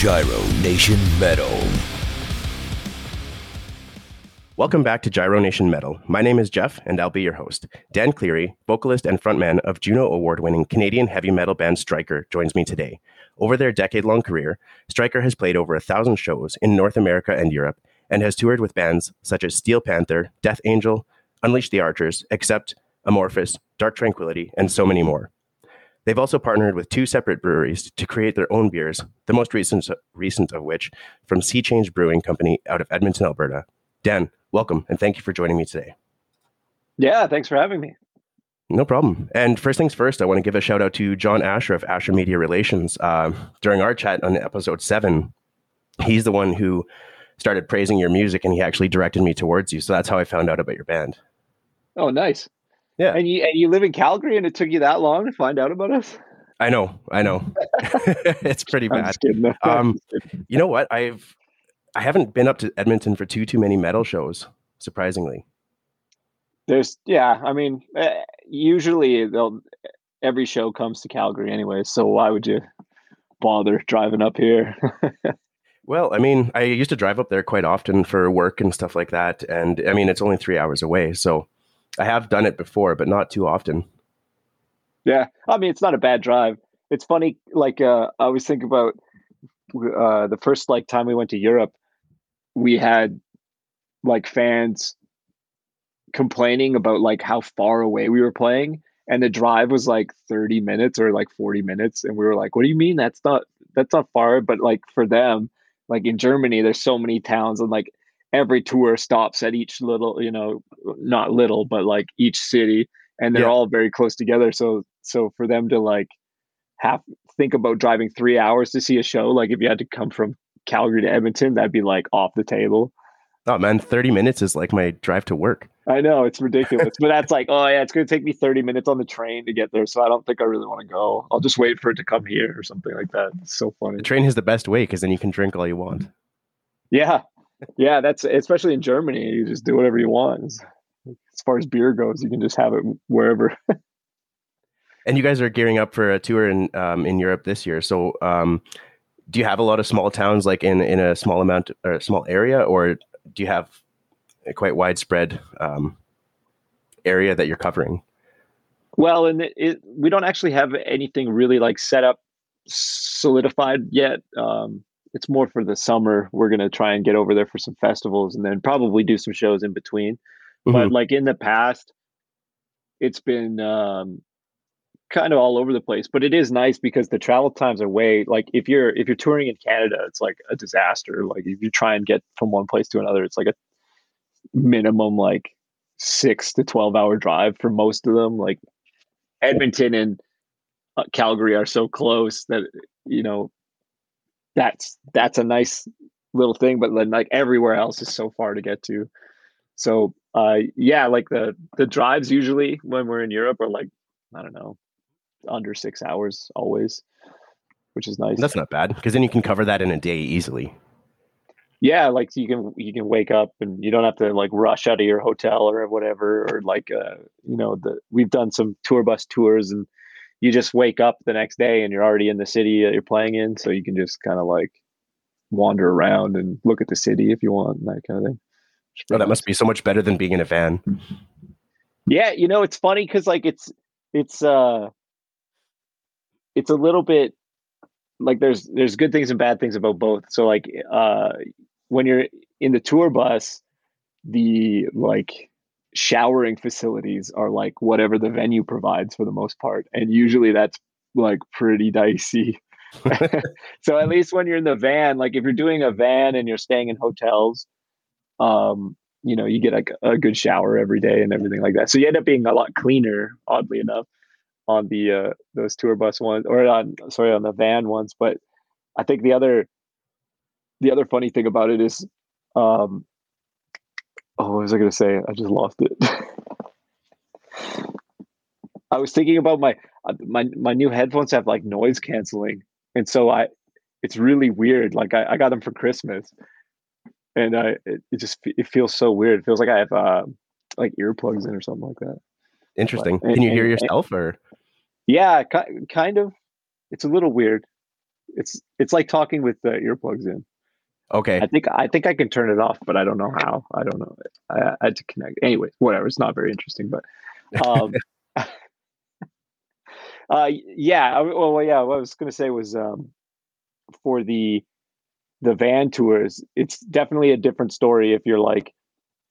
Giro Nation Metal. Welcome back to Giro Nation Metal. My name is Jeff, and I'll be your host. Dan Cleary, vocalist and frontman of Juno Award winning Canadian heavy metal band Striker, joins me today. Over their decade long career, Striker has played over a thousand shows in North America and Europe and has toured with bands such as Steel Panther, Death Angel, Unleash the Archers, Accept, Amorphis, Dark Tranquillity, and so many more. They've also partnered with two separate breweries to create their own beers, the most recent, recent of which from Sea Change Brewing Company out of Edmonton, Alberta. Dan, welcome, and thank you for joining me today. Yeah, thanks for having me. No problem. And first things first, I want to give a shout out to John Asher of Asher Media Relations. Uh, during our chat on episode seven, he's the one who started praising your music and he actually directed me towards you. So that's how I found out about your band. Oh, nice. Yeah. And you and you live in Calgary and it took you that long to find out about us? I know, I know. it's pretty bad. just kidding. I'm Um. You know what? I've I haven't been up to Edmonton for too too many metal shows, surprisingly. There's yeah, I mean, eh, usually they'll every show comes to Calgary anyway, so why would you bother driving up here? Well, I mean, I used to drive up there quite often for work and stuff like that, and I mean, it's only three hours away, so I have done it before, but not too often. yeah, I mean, it's not a bad drive. It's funny, like uh, I always think about uh, the first like time we went to Europe, we had like fans complaining about like how far away we were playing and the drive was like 30 minutes or like 40 minutes and we were like what do you mean that's not that's not far but like for them like in Germany there's so many towns and like every tour stops at each little you know not little but like each city and they're Yeah. all very close together so so for them to like have think about driving 3 hours to see a show like if you had to come from Calgary to Edmonton that'd be like off the table Oh man, thirty minutes is like my drive to work. I know it's ridiculous, but that's like, oh yeah, it's going to take me 30 minutes on the train to get there. So I don't think I really want to go. I'll just wait for it to come here or something like that. It's so funny. The train is the best way because then you can drink all you want. Yeah. Yeah. That's especially in Germany. You just do whatever you want. As far as beer goes, you can just have it wherever. And you guys are gearing up for a tour in um, in Europe this year. So, um, do you have a lot of small towns like in in a small amount or a small area, or do you have a quite widespread um, area that you're covering? Well, and it, it, we don't actually have anything really like set up, solidified yet. Um, it's more for the summer. We're going to try and get over there for some festivals and then probably do some shows in between. but Mhm. like in the past it's been um kind of all over the place but it is nice because the travel times are way like if you're if you're touring in canada it's like a disaster like if you try and get from one place to another it's like a minimum like six to 12 hour drive for most of them like edmonton and uh, calgary are so close that you know that's that's a nice little thing but then like everywhere else is so far to get to so uh yeah like the the drives usually when we're in europe are like i don't know under six hours always which is nice That's not bad because then you can cover that in a day easily. yeah like you can you can wake up and you don't have to like rush out of your hotel or whatever or like uh you know the we've done some tour bus tours and you just wake up the next day and you're already in the city that you're playing in so you can just kind of like wander around and look at the city if you want and that kind of thing Oh, that must be so much better than being in a van. Yeah, you know, it's funny because like it's it's uh it's a little bit like there's there's good things and bad things about both. So like uh when you're in the tour bus, the like showering facilities are like whatever the venue provides for the most part. And usually that's like pretty dicey. so at least when you're in the van, like if you're doing a van and you're staying in hotels, um, you know, you get like a good shower every day and everything like that. So you end up being a lot cleaner, oddly enough, on the uh those tour bus ones or on sorry on the van ones. But I think the other the other funny thing about it is um oh what was I gonna say? I just lost it. I was thinking about my uh, my my new headphones have like noise canceling, and so I it's really weird. Like I, I got them for Christmas, and I it, it just it feels so weird. It feels like I have uh, like earplugs in or something like that. Interesting. and- Can you hear and- yourself or? Yeah, ki- kind of. It's a little weird. It's it's like talking with the earplugs in. Okay. I think I think I can turn it off, but I don't know how. I don't know. I, I had to connect. Anyway, whatever. It's not very interesting, but um, uh, yeah. I, well, yeah. What I was going to say was um, for the the van tours, it's definitely a different story if you're like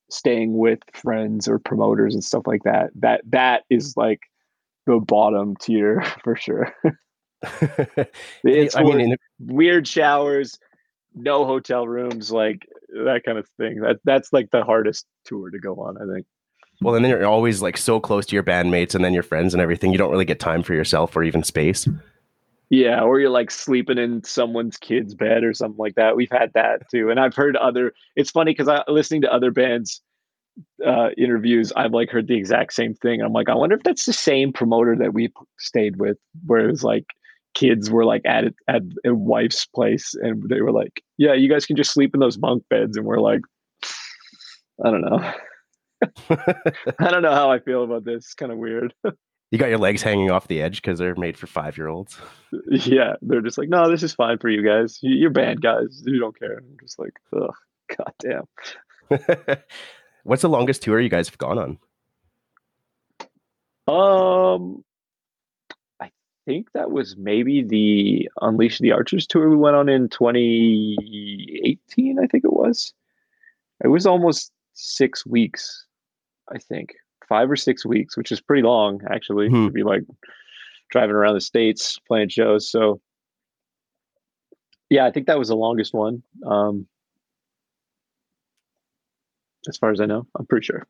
staying with friends or promoters and stuff like that. That that is like the bottom tier for sure. it's I mean, weird showers, no hotel rooms, like that kind of thing. That that's like the hardest tour to go on, I think. Well, and then you're always like so close to your bandmates and then your friends and everything. You don't really get time for yourself or even space. Yeah, or you're like sleeping in someone's kid's bed or something like that. We've had that too, and I've heard other. It's funny because I listening to other bands uh, interviews, I've like heard the exact same thing. I'm like, I wonder if that's the same promoter that we stayed with, where it was like kids were like at it at a wife's place, and they were like, "Yeah, you guys can just sleep in those bunk beds," and we're like, I don't know. I don't know how I feel about this. It's kind of weird. you got your legs hanging off the edge because they're made for five year olds. Yeah, they're just like, no, this is fine for you guys. You're bad guys. You don't care. I'm just like, oh, god damn. What's the longest tour you guys have gone on? Um, think that was maybe the Unleash the Archers tour we went on in 2018. I think it was. It was almost six weeks. I think five or six weeks, which is pretty long actually hmm. to be like driving around the states playing shows. So yeah, I think that was the longest one. Um, as far as I know, I'm pretty sure.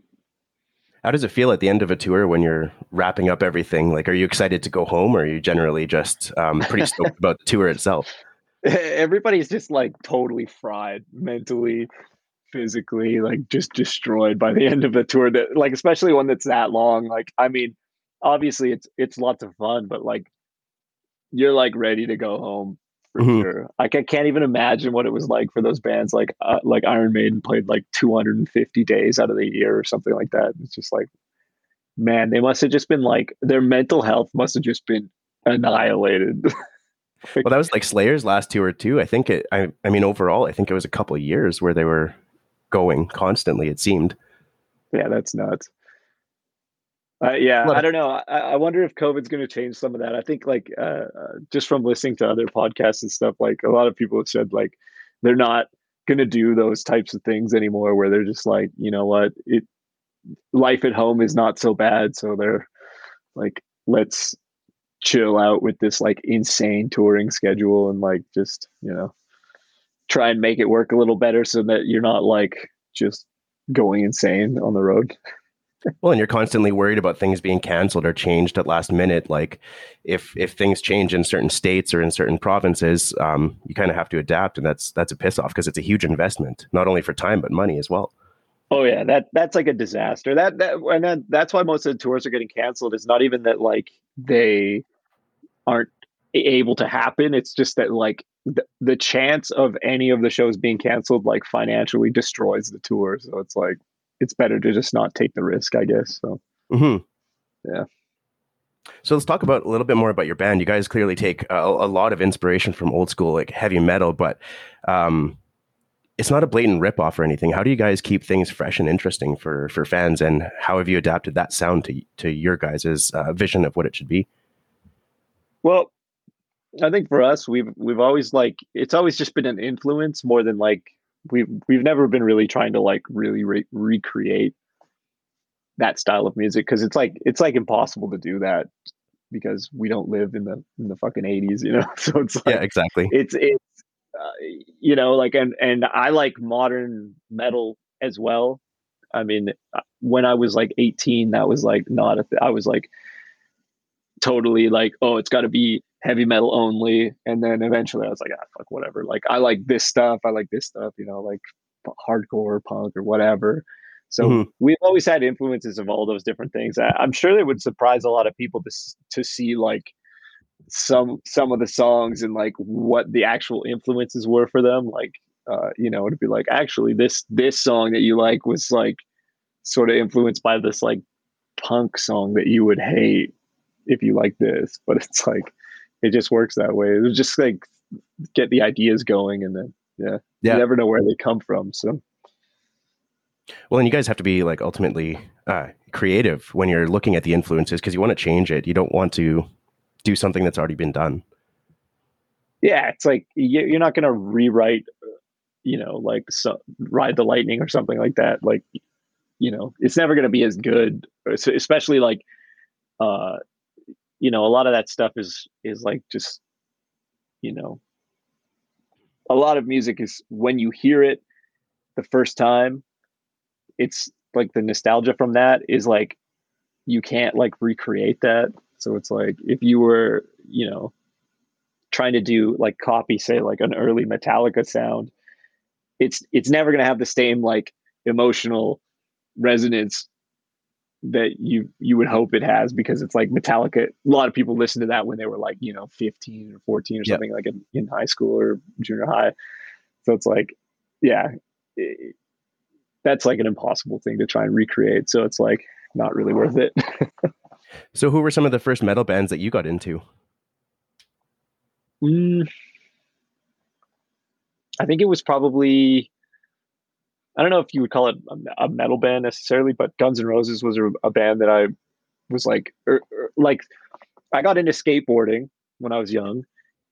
How does it feel at the end of a tour when you're wrapping up everything? Like, are you excited to go home, or are you generally just um, pretty stoked about the tour itself? Everybody's just like totally fried mentally, physically, like just destroyed by the end of the tour. That like, especially one that's that long. Like, I mean, obviously it's it's lots of fun, but like, you're like ready to go home for mm-hmm. sure. Like I can't even imagine what it was like for those bands like uh, like Iron Maiden played like 250 days out of the year or something like that. It's just like man, they must have just been like their mental health must have just been annihilated. well, that was like Slayer's last tour too. I think it I I mean overall, I think it was a couple years where they were going constantly it seemed. Yeah, that's nuts. Uh, yeah, I don't know. I, I wonder if COVID's going to change some of that. I think, like, uh, uh, just from listening to other podcasts and stuff, like a lot of people have said, like, they're not going to do those types of things anymore. Where they're just like, you know what, it life at home is not so bad, so they're like, let's chill out with this like insane touring schedule and like just you know try and make it work a little better so that you're not like just going insane on the road well, and you're constantly worried about things being canceled or changed at last minute. Like if if things change in certain states or in certain provinces, um, you kind of have to adapt, and that's that's a piss off because it's a huge investment, not only for time but money as well. Oh yeah, that that's like a disaster. That that and then that's why most of the tours are getting canceled. It's not even that like they aren't able to happen. It's just that like the, the chance of any of the shows being canceled like financially destroys the tour. So it's like it's better to just not take the risk, I guess. So, mm-hmm. yeah. So let's talk about a little bit more about your band. You guys clearly take a, a lot of inspiration from old school like heavy metal, but um, it's not a blatant ripoff or anything. How do you guys keep things fresh and interesting for for fans, and how have you adapted that sound to to your guys' uh, vision of what it should be? Well, I think for us, we've we've always like it's always just been an influence more than like we've we've never been really trying to like really re- recreate that style of music because it's like it's like impossible to do that because we don't live in the in the fucking 80s you know? So it's like yeah exactly. it's it's uh, you know like and and i like modern metal as well. I mean uh, when i was like 18 that was like not a th- i was like totally like oh it's got to be heavy metal only. And then eventually I was like, ah, fuck, whatever. Like, I like this stuff. I like this stuff, you know, like hardcore punk or whatever. So mm-hmm. we've always had influences of all those different things. I, am sure it would surprise a lot of people to to see like some some of the songs and like what the actual influences were for them. Like, uh, you know, it'd be like actually this this song that you like was like sort of influenced by this like punk song that you would hate if you like this. But it's like it just works that way. It was just like get the ideas going, and then yeah, Yeah. you never know where they come from. So Well, and you guys have to be like ultimately uh, creative when you're looking at the influences because you want to change it. You don't want to do something that's already been done. yeah, it's like you- you're not going to rewrite, you know, like so, ride the lightning or something like that. Like, you know, it's never going to be as good, especially like, uh, you know, a lot of that stuff is is like just, you know, a lot of music is when you hear it the first time, it's like the nostalgia from that is like you can't like recreate that. So it's like if you were, you know, trying to do like copy say like an early metallica sound it's it's never going to have the same like emotional resonance that you you would hope it has because it's like metallica a lot of people listen to that when they were like you know 15 or 14 or Yeah. something like in, in high school or junior high so it's like yeah it- that's like an impossible thing to try and recreate so it's like not really worth it So, who were some of the first metal bands that you got into? Mm, I think it was probably. I don't know if you would call it a, metal band necessarily, but Guns N' Roses was a, a band that I was like, er, er, like, I got into skateboarding when I was young,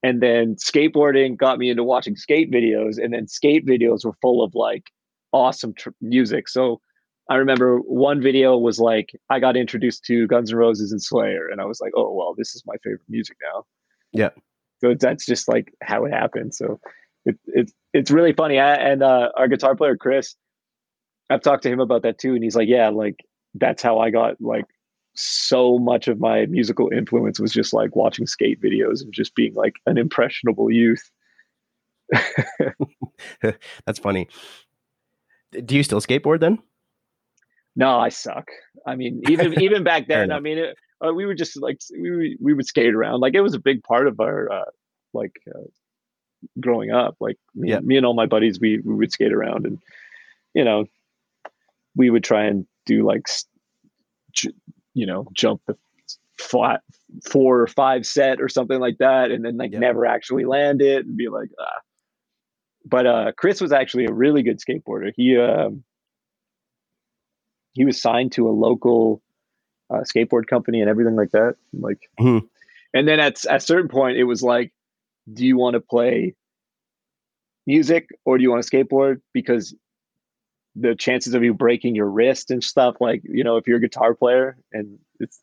and then skateboarding got me into watching skate videos, and then skate videos were full of like awesome tr- music. So I remember one video was like I got introduced to Guns N' Roses and Slayer, and I was like, oh well, this is my favorite music now. Yeah. So that's just like how it happened. So it, it's it's really funny. I, and uh, our guitar player Chris, I've talked to him about that too, and he's like, yeah, like that's how I got like so much of my musical influence was just like watching skate videos and just being like an impressionable youth. That's funny. Do you still skateboard then? No, I suck. I mean, even even back then, I mean, it, uh, we would just like we we would skate around. Like it was a big part of our uh, like uh, growing up. Like me, Yeah. me and all my buddies, we we would skate around, and you know, we would try and do like you know jump the flat four or five set or something like that, and then like Yeah. never actually land it and be like ah. But uh, Chris was actually a really good skateboarder. He um, he was signed to a local uh, skateboard company and everything like that. Like, Mhm. and then at at a certain point, it was like, do you want to play music or do you want to skateboard? Because the chances of you breaking your wrist and stuff, like you know, if you're a guitar player, and it's,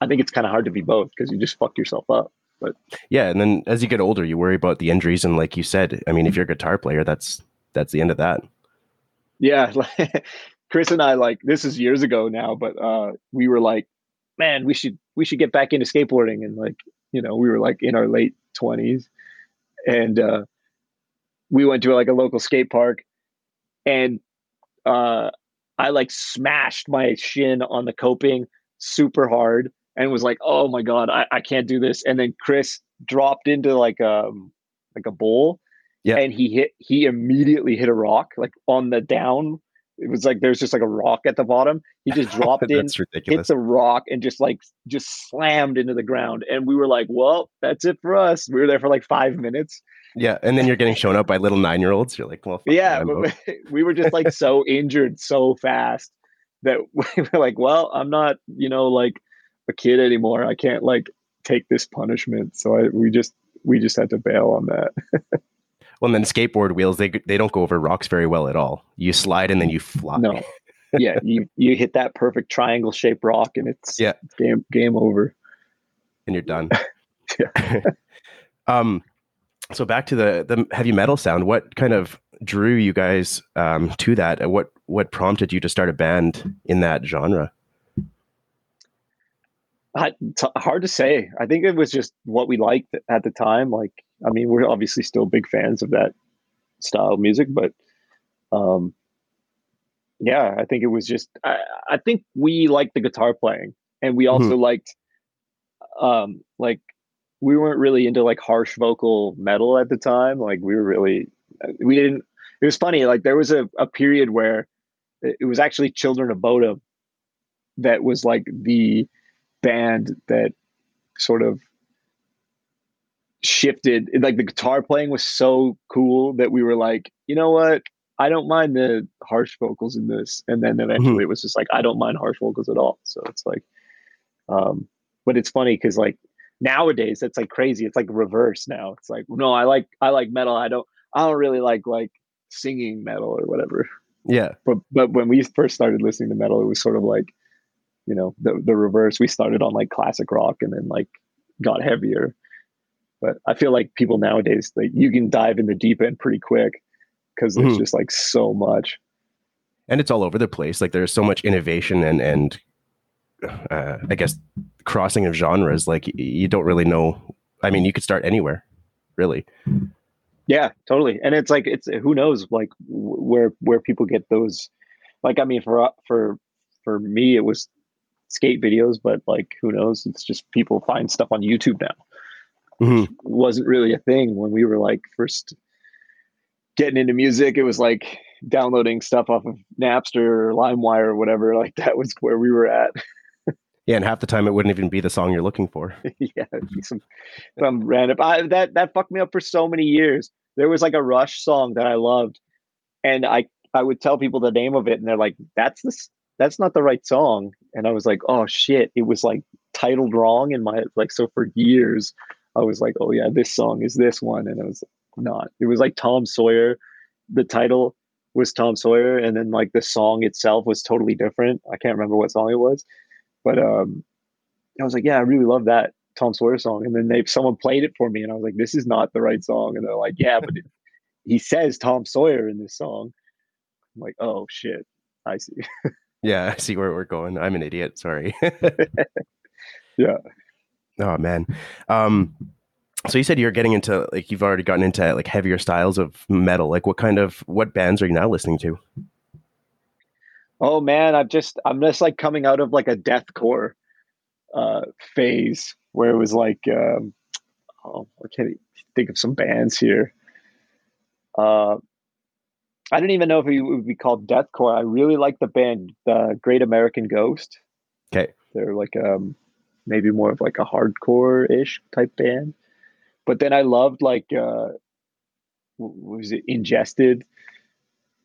I think it's kind of hard to be both because you just fuck yourself up. But yeah, and then as you get older, you worry about the injuries, and like you said, I mean, if you're a guitar player, that's that's the end of that. Yeah, Chris and I like this is years ago now, but uh, we were like, man, we should we should get back into skateboarding, and like you know, we were like in our late twenties, and uh, we went to like a local skate park, and uh, I like smashed my shin on the coping super hard, and was like, oh my god, I, I can't do this, and then Chris dropped into like um like a bowl, Yeah. and he hit he immediately hit a rock like on the down it was like there's just like a rock at the bottom. He just dropped in that's hit the rock and just like just slammed into the ground. And we were like well that's it for us. We were there for like five minutes. Yeah, and then you're getting shown up by little nine year olds. You're like, well, yeah but we were just like so injured so fast that we were like well i'm not you know like a kid anymore. I can't like take this punishment. So I, we just we just had to bail on that well, and then skateboard wheels they they don't go over rocks very well at all. You slide and then you fly. no yeah you you hit that perfect triangle shaped rock and it's Yeah. game game over and you're done. Yeah. um, so back to the the heavy metal sound. What kind of drew you guys um, to that? What what prompted you to start a band in that genre? I- t- hard to say i think it was just what we liked at the time like i mean we're obviously still big fans of that style of music but um yeah i think it was just i, I think we liked the guitar playing and we also liked um like we weren't really into like harsh vocal metal at the time. Like we were really we didn't it was funny like there was a, a period where it it was actually children of bodom that was like the band that sort of shifted like the guitar playing was so cool that we were like you know what? I don't mind the harsh vocals in this. And then eventually mm-hmm. it was just like i don't mind harsh vocals at all. So it's like um but it's funny because like nowadays it's like crazy. It's like reverse now. It's like no i like i like metal. I don't i don't really like like singing metal or whatever. Yeah. But but when we first started listening to metal it was sort of like you know the the reverse. We started on like classic rock and then like got heavier but I feel like people nowadays, like you can dive in the deep end pretty quick because there's mm-hmm. just like so much. And it's all over the place. Like there's so much innovation and and uh, I guess crossing of genres. Like you don't really know. I mean, you could start anywhere, really. Yeah, totally. And it's like it's who knows like where where people get those. Like I mean, for for for me, it was skate videos, but like who knows? It's just people find stuff on YouTube now mm-hmm. wasn't really a thing when we were like first getting into music. It was like downloading stuff off of Napster or LimeWire or whatever. Like that was where we were at. yeah, and half the time it wouldn't even be the song you're looking for. yeah, some some random. I, that that fucked me up for so many years. There was like a Rush song that I loved, and I I would tell people the name of it, and they're like, "That's this. That's not the right song." And I was like, "Oh shit!" It was like titled wrong in my like. So for years, I was like, oh yeah, this song is this one, and it was not. It was like Tom Sawyer. The title was Tom Sawyer, and then like the song itself was totally different. I can't remember what song it was, but um, I was like, yeah, I really love that Tom Sawyer song. And then they someone played it for me, and I was like, this is not the right song. And they're like, yeah, but it, he says Tom Sawyer in this song. I'm like, oh shit, I see. yeah, I see where we're going. I'm an idiot. Sorry. yeah. Oh man. Um, so you said you're getting into like you've already gotten into like heavier styles of metal. Like what kind of what bands are you now listening to? Oh man, I'm just I'm just like coming out of like a deathcore uh phase where it was like um oh I can't think of some bands here. Uh I don't even know if it would be called deathcore. I really like the band the Great American Ghost. Okay. They're like um maybe more of like a hardcore ish type band. But then I loved like uh was it ingested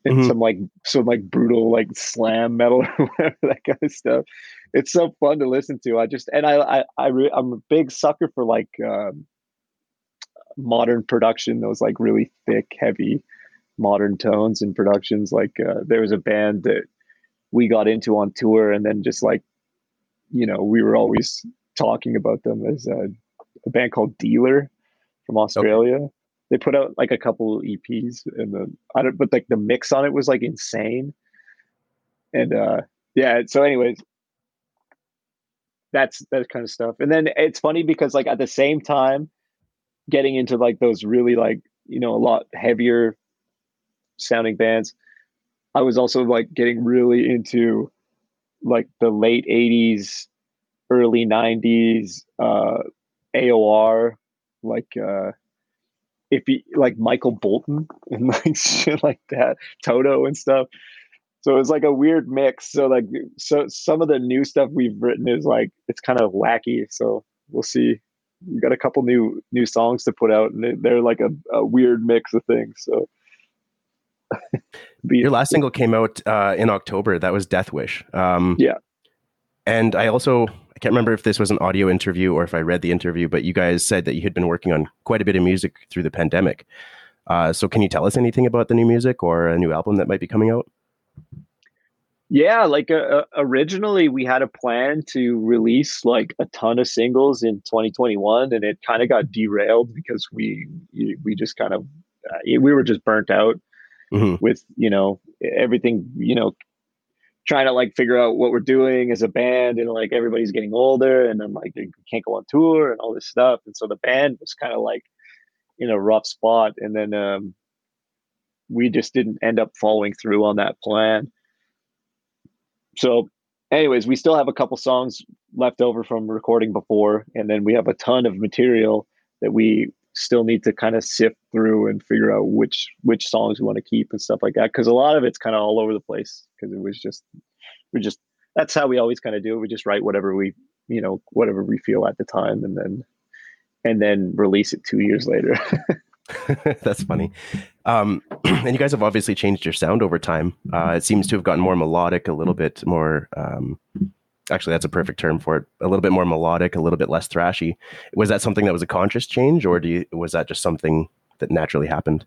and mm-hmm. some like some like brutal like slam metal or whatever that kind of stuff. It's so fun to listen to. I just and I I, I re, I'm a big sucker for like um, modern production. Those like really thick, heavy modern tones and productions. Like uh, there was a band that we got into on tour, and then just like you know, we were always talking about them as a, a band called Dealer from Australia. Okay. They put out like a couple EPs, and the I don't, but like the mix on it was like insane. And uh, yeah, so anyways, that's that kind of stuff. And then it's funny because like at the same time, getting into like those really like you know a lot heavier sounding bands, I was also like getting really into like the late 80s early 90s uh aor like uh if you like michael bolton and like shit like that toto and stuff. So it's like a weird mix. So like so some of the new stuff we've written is like it's kind of wacky. So we'll see. We got a couple new new songs to put out and they're like a, a weird mix of things. So Your last single came out uh, in October. That was Death Wish. Um, yeah. And I also I can't remember if this was an audio interview or if I read the interview, but you guys said that you had been working on quite a bit of music through the pandemic. Uh, so can you tell us anything about the new music or a new album that might be coming out? Yeah, like uh, uh originally we had a plan to release like a ton of singles in 2021, and it kind of got derailed because we we just kind of uh, we were just burnt out mm-hmm. with you know everything you know trying to like figure out what we're doing as a band and like everybody's getting older and then like you can't go on tour and all this stuff. And so the band was kind of like in a rough spot. And then um we just didn't end up following through on that plan. So anyways we still have a couple songs left over from recording before. And then we have a ton of material that we still need to kind of sift through and figure out which which songs we want to keep and stuff like that because a lot of it's kind of all over the place because it was just we just that's how we always kind of do it we just write whatever we you know whatever we feel at the time and then and then release it two years later. That's funny. Um, and you guys have obviously changed your sound over time. Uh, it seems to have gotten more melodic, a little bit more. Um, actually, that's a perfect term for it. A little bit more melodic, a little bit less thrashy. Was that something that was a conscious change, or do you, was that just something that naturally happened?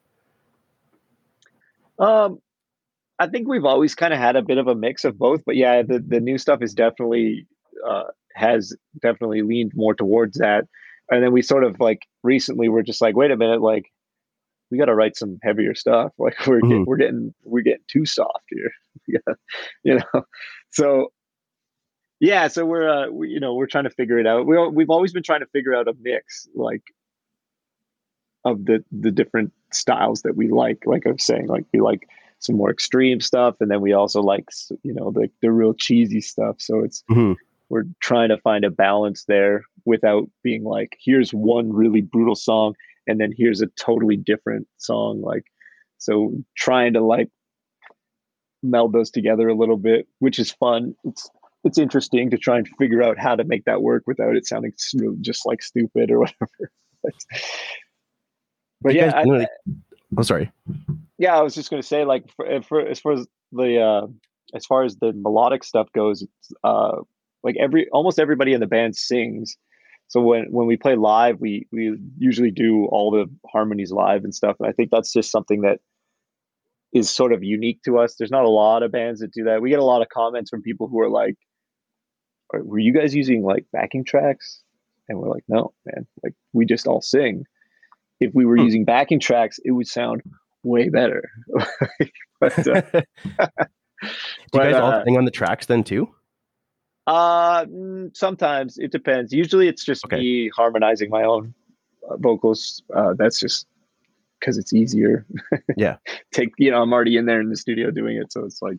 Um, I think we've always kind of had a bit of a mix of both, but yeah, the the new stuff is definitely uh, has definitely leaned more towards that. And then we sort of like recently we're just like, wait a minute, like we got to write some heavier stuff. Like we're mm-hmm. get, we're getting we're getting too soft here, yeah, you know. So yeah, so we're uh, we, you know we're trying to figure it out. We we've always been trying to figure out a mix like of the the different styles that we like. Like I was saying, like we like some more extreme stuff, and then we also like you know the the real cheesy stuff. So it's mm-hmm. we're trying to find a balance there without being like here's one really brutal song and then here's a totally different song like so trying to like meld those together a little bit which is fun it's it's interesting to try and figure out how to make that work without it sounding just like stupid or whatever. But, but yeah I, really, oh sorry. Yeah i was just going to say like for, for, as far as the uh as far as the melodic stuff goes uh like every almost everybody in the band sings. So when when we play live we we usually do all the harmonies live and stuff and i think that's just something that is sort of unique to us. There's not a lot of bands that do that. We get a lot of comments from people who are like were you guys using like backing tracks and we're like no man like we just all sing if we were hmm. using backing tracks it would sound way better but, uh, do you guys all uh, sing on the tracks then too uh, sometimes it depends. Usually, it's just okay. me harmonizing my own uh, vocals. Uh, that's just because it's easier. yeah. Take you know, I'm already in there in the studio doing it, so it's like.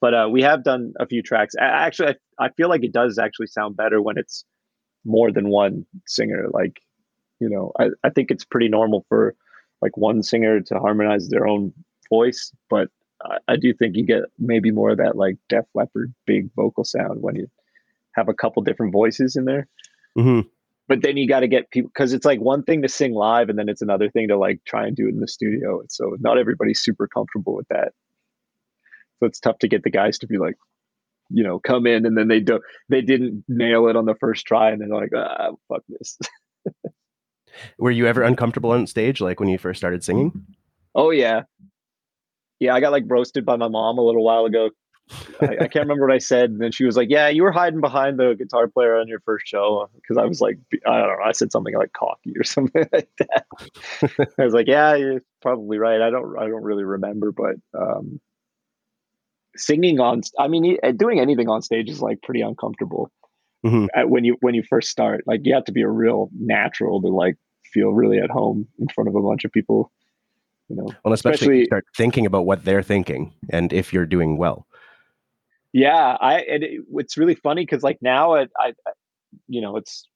But uh, we have done a few tracks. Actually, I, I feel like it does actually sound better when it's more than one singer. Like, you know, I, I think it's pretty normal for like one singer to harmonize their own voice, but I, I do think you get maybe more of that like Def Leppard big vocal sound when you have a couple different voices in there. Mm-hmm. But then you got to get people because it's like one thing to sing live, and then it's another thing to like try and do it in the studio. And so not everybody's super comfortable with that. So it's tough to get the guys to be like, you know, come in and then they don't. they didn't nail it on the first try, and they're like, ah, fuck this. Were you ever uncomfortable on stage, like when you first started singing? Oh yeah, yeah. I got like roasted by my mom a little while ago I, I, can't remember what I said. And then she was like, "Yeah, you were hiding behind the guitar player on your first show." Because I was like, I don't know, I said something like cocky or something like that. I was like, "Yeah, you're probably right. I don't, I don't really remember, but um, singing on, I mean, doing anything on stage is like pretty uncomfortable mm-hmm. when you when you first start. Like, you have to be a real natural to like feel really at home in front of a bunch of people." You know, well, especially, especially if you start thinking about what they're thinking and if you're doing well. Yeah, I and it, it's really funny because like now it, I, you know, it's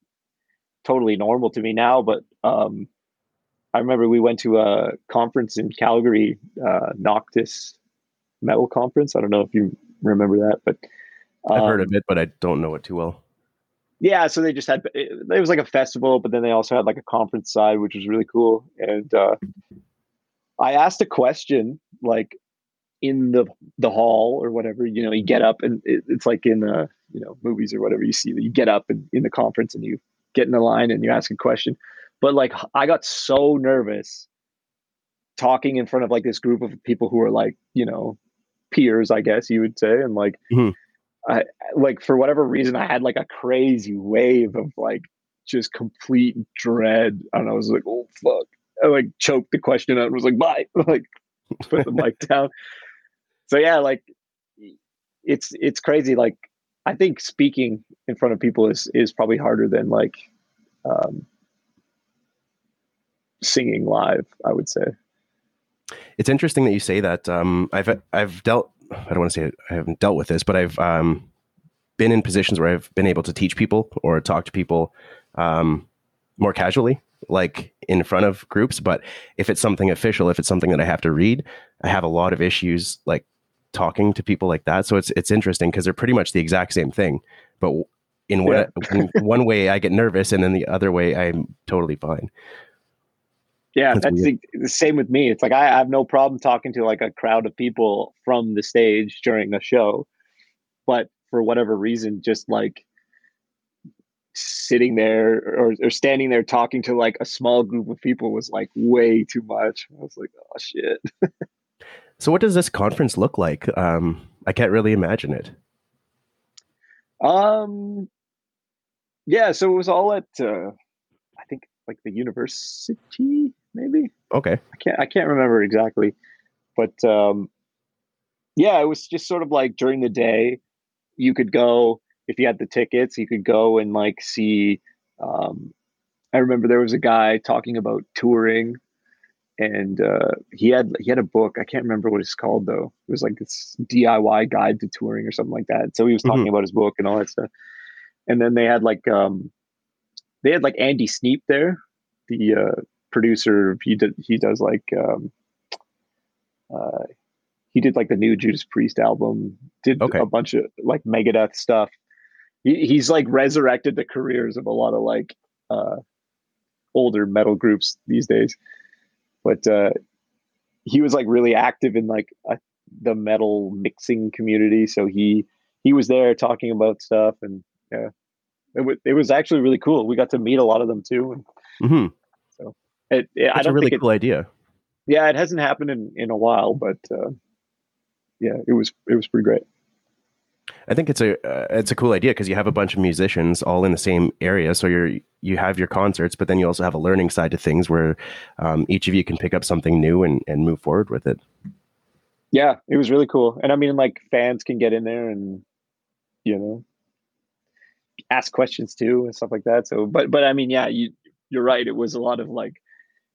totally normal to me now. But um, I remember we went to a conference in Calgary, uh, Noctis Metal Conference. I don't know if you remember that, but um, I've heard of um, it, but I don't know it too well. Yeah, so they just had it, it was like a festival, but then they also had like a conference side, which was really cool. And uh, I asked a question like in the the hall or whatever you know you get up and it, it's like in the you know movies or whatever you see that you get up and, in the conference and you get in the line and you ask a question but like i got so nervous talking in front of like this group of people who are like you know peers i guess you would say and like mm-hmm. i like for whatever reason i had like a crazy wave of like just complete dread and i was like oh fuck i like choked the question out and was like bye like put the mic down so yeah, like it's it's crazy. Like I think speaking in front of people is is probably harder than like um, singing live. I would say. It's interesting that you say that. Um, I've I've dealt. I don't want to say I haven't dealt with this, but I've um, been in positions where I've been able to teach people or talk to people um, more casually, like in front of groups. But if it's something official, if it's something that I have to read, I have a lot of issues like talking to people like that. So it's it's interesting because they're pretty much the exact same thing, but in one in one way I get nervous, and then the other way I'm totally fine. Yeah, that's, that's the, the, same with me. It's like I, I have no problem talking to like a crowd of people from the stage during a show, but for whatever reason, just like sitting there or, or standing there talking to like a small group of people was like way too much. I was like, oh shit. so what does this conference look like? Um, I can't really imagine it. Um, yeah, so it was all at uh, I think like the university, maybe. Okay. I can't I can't remember exactly, but um, yeah, it was just sort of like during the day, you could go if you had the tickets, you could go and like see. Um, I remember there was a guy talking about touring, and uh, he had he had a book. I can't remember what it's called though. It was like this DIY guide to touring or something like that. So he was talking mm-hmm. about his book and all that stuff. And then they had like um, they had like Andy Sneap there, the uh, producer. He did he does like um, uh, he did like the new Judas Priest album. Did okay. a bunch of like Megadeth stuff he, he's like resurrected the careers of a lot of like uh, older metal groups these days. But uh, he was like really active in like a, the metal mixing community, so he he was there talking about stuff, and yeah, it, w- it was actually really cool. We got to meet a lot of them too. Mm-hmm. It, it I don't a really cool it, idea. Yeah, it hasn't happened in in a while, but uh, yeah, it was it was pretty great. I think it's a uh, it's a cool idea because you have a bunch of musicians all in the same area, so you're you have your concerts, but then you also have a learning side to things where um, each of you can pick up something new and, and move forward with it. Yeah, it was really cool, and I mean, like fans can get in there and you know ask questions too and stuff like that. So, but but I mean, yeah, you you're right. It was a lot of like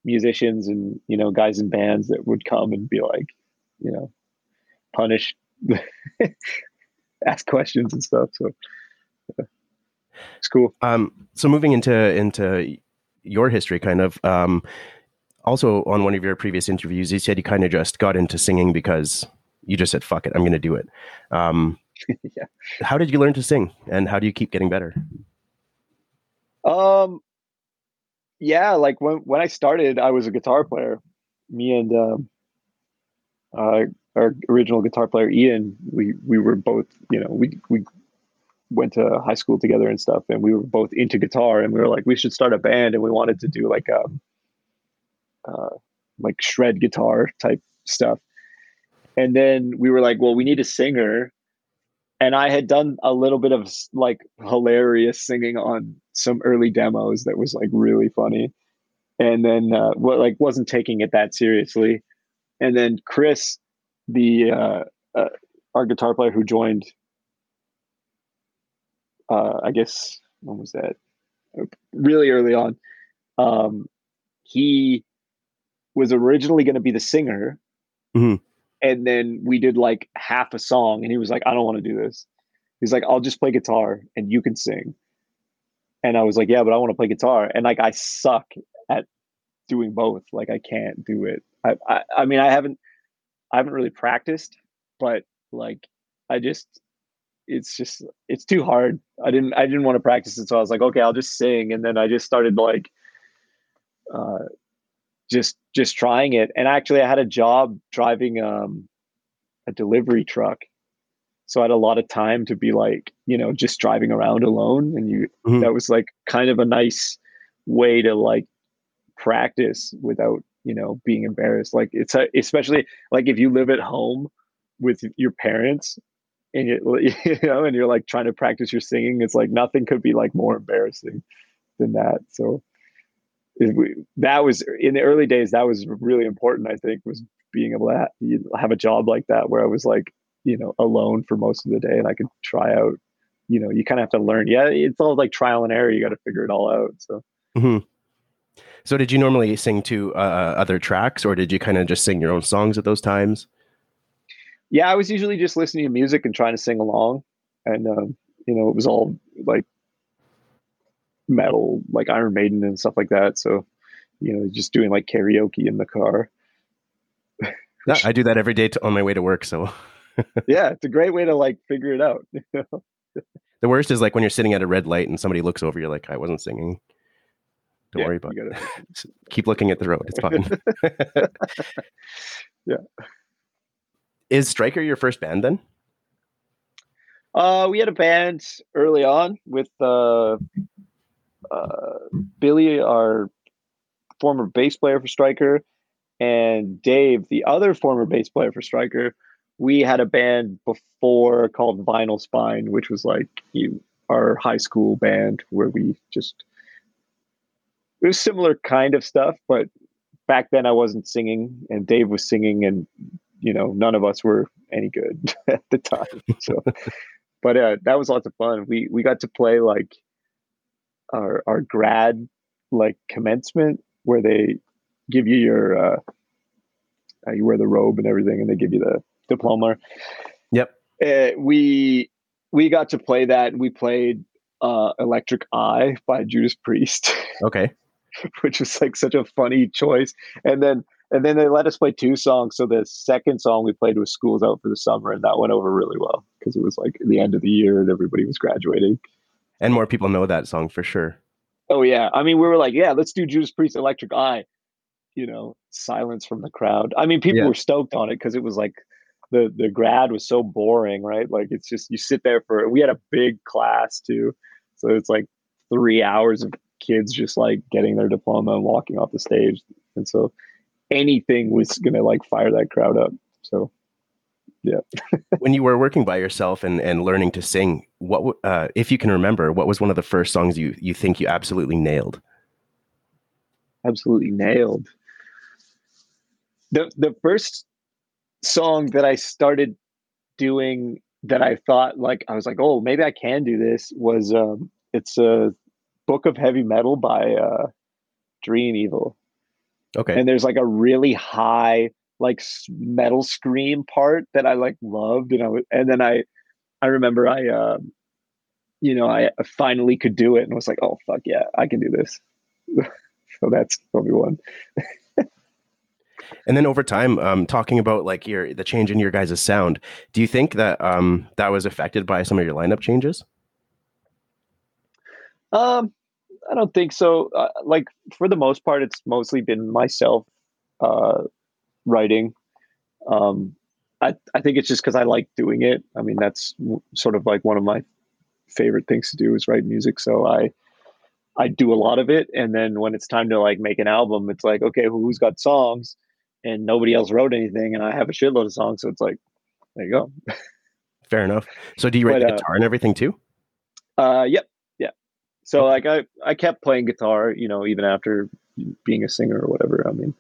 musicians and you know guys in bands that would come and be like, you know, punish ask questions and stuff. So yeah. it's cool. Um, so moving into into your history, kind of. Um, also, on one of your previous interviews, you said you kind of just got into singing because you just said, "Fuck it, I'm going to do it." Um, yeah. How did you learn to sing, and how do you keep getting better? Um, yeah, like when when I started, I was a guitar player. Me and um, uh, our original guitar player Ian, we we were both, you know, we we went to high school together and stuff, and we were both into guitar, and we were like, we should start a band, and we wanted to do like um, uh, like shred guitar type stuff. And then we were like, well, we need a singer. And I had done a little bit of like hilarious singing on some early demos that was like really funny. And then uh, what like wasn't taking it that seriously. And then Chris the uh, uh, our guitar player who joined, uh, I guess when was that? Really early on. Um, he was originally going to be the singer, mm-hmm. And then we did like half a song, and he was like, "I don't want to do this." He's like, "I'll just play guitar, and you can sing." And I was like, "Yeah, but I want to play guitar," and like I suck at doing both. Like I can't do it. I, I, I mean, I haven't I haven't really practiced, but like I just it's just it's too hard. I didn't I didn't want to practice it, so I was like, okay, I'll just sing, and then I just started like uh just just trying it. And actually, I had a job driving um a delivery truck, so I had a lot of time to be like you know just driving around alone, and you mm-hmm. that was like kind of a nice way to like practice without you know being embarrassed like it's a, especially like if you live at home with your parents and you, you know and you're like trying to practice your singing it's like nothing could be like more embarrassing than that so that was in the early days that was really important i think was being able to have a job like that where i was like you know alone for most of the day and i could try out you know you kind of have to learn yeah it's all like trial and error you got to figure it all out so mm-hmm. So did you normally sing to uh, uh other tracks, or did you kind of just sing your own songs at those times? Yeah, I was usually just listening to music and trying to sing along, and um, you know, it was all like metal, like Iron Maiden and stuff like that. So, you know, just doing like karaoke in the car. I do that every day to, on my way to work. So, yeah, it's a great way to like figure it out. The worst is like when you're sitting at a red light and somebody looks over, you're like, I wasn't singing. Don't Yeah, worry about it. Keep looking at the road. It's fine. Yeah. Is Striker your first band then? Uh, we had a band early on with uh, Billy, our former bass player for Striker, and Dave, the other former bass player for Striker. We had a band before called Vinyl Spine, which was like you, our high school band where we just it was similar kind of stuff, but back then I wasn't singing and Dave was singing and you know none of us were any good at the time. So but uh, that was lots of fun. We we got to play like our our grad like commencement where they give you your uh, you wear the robe and everything, and they give you the diploma. Yep. Uh, we we got to play that, and we played uh, "Electric Eye" by Judas Priest, Okay. which was like such a funny choice. And then and then they let us play two songs. So the second song we played was "School's Out for the Summer," and that went over really well because it was like the end of the year and everybody was graduating. And more people know that song for sure. Oh yeah, I mean we were like, yeah, let's do Judas Priest Electric Eye. You know, silence from the crowd. I mean, people Yeah. were stoked on it because it was like the the grad was so boring, right? Like it's just you sit there for. We had a big class too, so it's like three hours of kids just like getting their diploma and walking off the stage, and so anything was gonna like fire that crowd up. So when you were working by yourself and, and learning to sing, what uh, if you can remember, what was one of the first songs you you think you absolutely nailed? absolutely nailed. The the first song that I started doing that I thought like I was like, oh, maybe I can do this was um it's a book of heavy metal by uh Dream Evil. Okay. And there's like a really high like metal scream part that I like loved and I w- and then I I remember I um you know I finally could do it and was like, oh fuck yeah, I can do this. so that's probably one. And then over time, um, talking about like your the change in your guys' sound, do you think that um, that was affected by some of your lineup changes? Um, I don't think so. Uh, like for the most part, it's mostly been myself uh, writing. Um, I I think it's just because I like doing it. I mean, that's w- sort of like one of my favorite things to do is write music. So I I do a lot of it, and then when it's time to like make an album, it's like okay, who's got songs? And nobody else wrote anything, and I have a shitload of songs. So it's like, there you go. Fair enough. So do you write But, the uh, guitar and everything too? Uh, yep, yeah. So like I I kept playing guitar, you know, even after being a singer or whatever. I mean,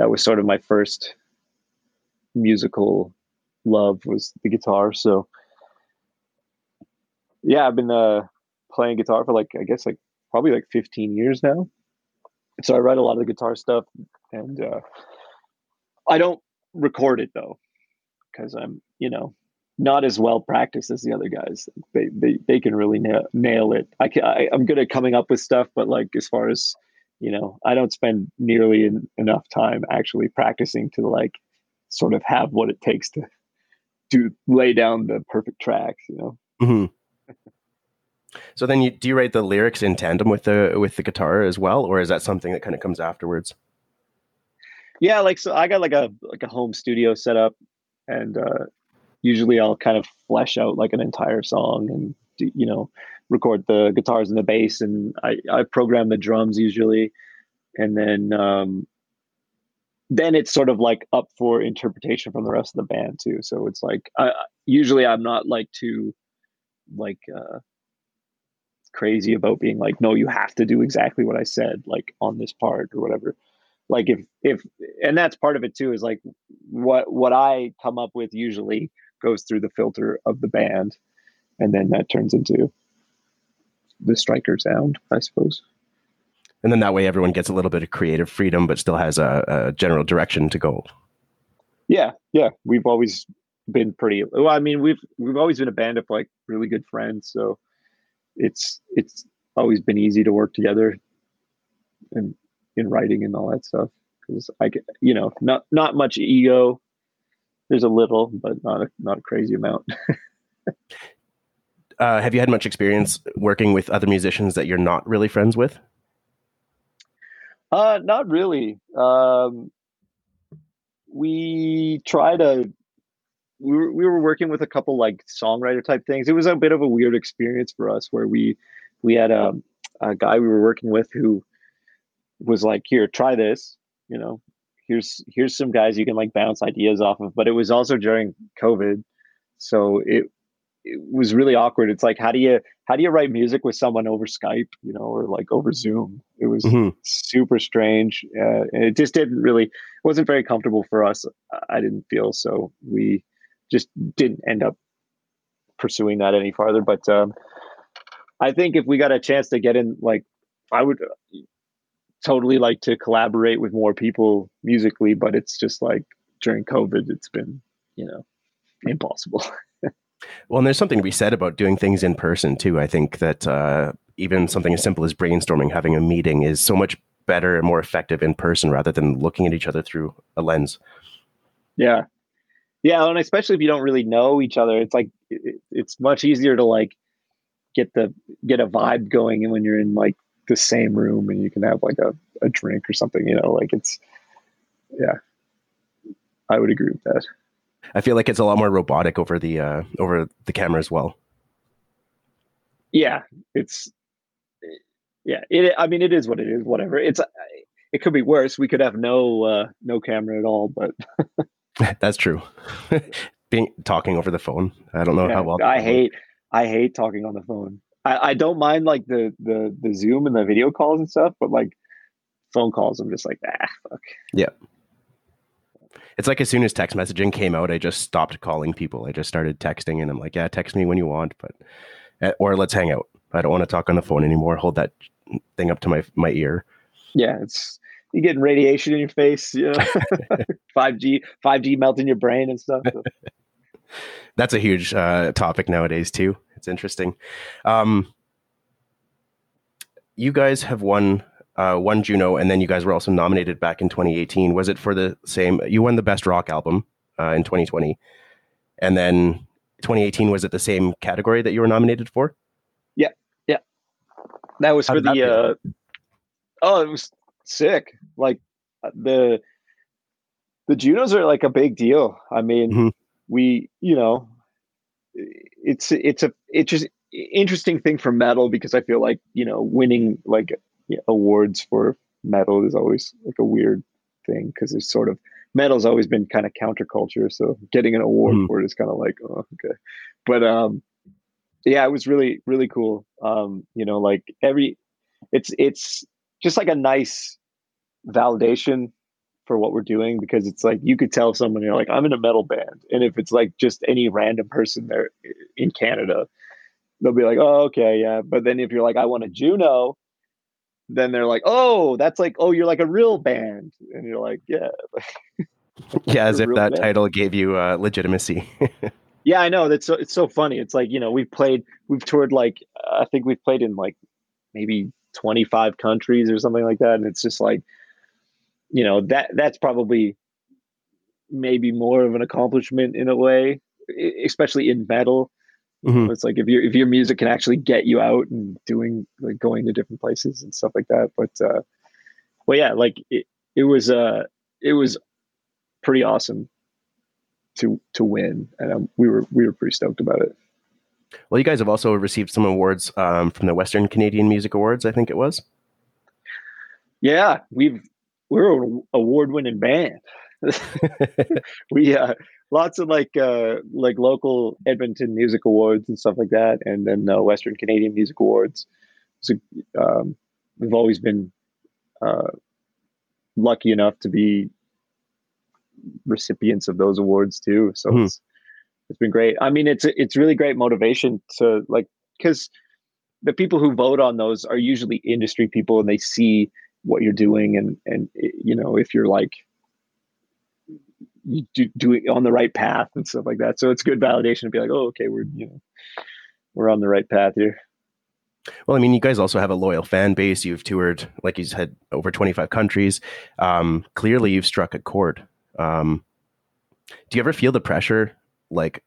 that was sort of my first musical love was the guitar. So yeah, I've been uh playing guitar for like I guess like probably like 15 years now. So I write a lot of the guitar stuff and uh I don't record it though because I'm, you know, not as well practiced as the other guys. They they, they can really nail, nail it. I, can, I I'm good at coming up with stuff, but like as far as you know, I don't spend nearly en- enough time actually practicing to like sort of have what it takes to to lay down the perfect tracks. You know. hmm So then, you do you write the lyrics in tandem with the with the guitar as well, or is that something that kind of comes afterwards? Yeah, like so I got like a like a home studio set up and uh usually I'll kind of flesh out like an entire song and do, you know record the guitars and the bass and I I program the drums usually and then um then it's sort of like up for interpretation from the rest of the band too. So it's like I usually I'm not like too like uh crazy about being like no you have to do exactly what I said like on this part or whatever like if if and that's part of it too is like what what i come up with usually goes through the filter of the band and then that turns into the striker sound i suppose. And then that way, everyone gets a little bit of creative freedom, but still has a, a general direction to go. yeah yeah. We've always been pretty well i mean we've we've always been a band of like really good friends so it's it's always been easy to work together and in writing and all that stuff because i you know not not much ego. There's a little but not a not a crazy amount uh, have you had much experience working with other musicians that you're not really friends with? Uh, not really. Um, we try to. We were, we were working with a couple like songwriter type things. It was a bit of a weird experience for us where we we had a, a guy we were working with who was like, "Here, try this," you know. Here's here's some guys you can like bounce ideas off of. But it was also during COVID, so it it was really awkward. It's like how do you how do you write music with someone over Skype, you know, or like over Zoom? It was mm-hmm. super strange. Uh, and it just didn't really wasn't very comfortable for us. I didn't feel so. We just didn't end up pursuing that any farther. But um, I think if we got a chance to get in, like I would uh, totally like to collaborate with more people musically. But it's just like during COVID, it's been you know impossible. Well, and there's something to be said about doing things in person too. I think that uh, even something as simple as brainstorming, having a meeting, is so much better and more effective in person rather than looking at each other through a lens. Yeah, yeah, and especially if you don't really know each other, it's like it, it's much easier to like get the get a vibe going, and when you're in like the same room and you can have like a, a drink or something, you know, like it's yeah, I would agree with that. I feel like it's a lot more robotic over the uh, over the camera as well. Yeah, it's yeah. It. I mean, it is what it is. Whatever. It's it could be worse. We could have no uh, no camera at all, but that's true. Being talking over the phone. I don't know yeah, how well. I hate I hate talking on the phone. I, I don't mind like the the the Zoom and the video calls and stuff, but like phone calls, I'm just like ah fuck. Yeah it's like as soon as text messaging came out, I just stopped calling people. I just started texting, and I'm like, yeah, text me when you want, but eh, or let's hang out. I don't want to talk on the phone anymore. Hold that thing up to my my ear. Yeah, it's you getting radiation in your face. You know, five G, five G melting your brain and stuff. That's a huge uh, topic nowadays too. It's interesting. Um, you guys have won uh, won Juno, and then you guys were also nominated back in 2018. Was it for the same? You won the best rock album uh, in 2020, and then 2018 was it the same category that you were nominated for? Yeah, yeah. That was How for the. Uh, oh, it was sick. Like uh, the the Junos are like a big deal. I mean, mm-hmm. we you know, it's it's a it's just interesting thing for metal because I feel like you know winning like yeah, awards for metal is always like a weird thing because it's sort of metal's always been kind of counterculture so getting an award mm. for it is kind of like oh okay. But um yeah it was really really cool. Um you know like every it's it's just like a nice validation for what we're doing because it's like you could tell someone you're like I'm in a metal band. And if it's like just any random person there in Canada they'll be like oh okay yeah. But then if you're like I want a Juno then they're like, "Oh, that's like, oh, you're like a real band," and you're like, "Yeah." yeah, as if that band. title gave you uh, legitimacy. yeah, I know. That's so, it's so funny. It's like you know we've played, we've toured like I think we've played in like maybe 25 countries or something like that, and it's just like, you know, that that's probably maybe more of an accomplishment in a way, especially in metal Mm-hmm. It's like if your if your music can actually get you out and doing like going to different places and stuff like that. But uh well yeah, like it, it was uh it was pretty awesome to to win. And um, we were we were pretty stoked about it. Well, you guys have also received some awards um, from the Western Canadian Music Awards, I think it was. Yeah, we've we're an award winning band. we uh lots of like uh like local Edmonton music awards and stuff like that, and then uh, Western Canadian Music Awards. So um, we've always been uh, lucky enough to be recipients of those awards too. So mm-hmm. it's it's been great. I mean, it's it's really great motivation to like because the people who vote on those are usually industry people and they see what you're doing and and you know if you're like do, do it on the right path and stuff like that. So it's good validation to be like, oh, okay, we're you know we're on the right path here. Well, I mean, you guys also have a loyal fan base. You've toured, like you said, over 25 countries. Um, clearly, you've struck a chord. Um, do you ever feel the pressure, like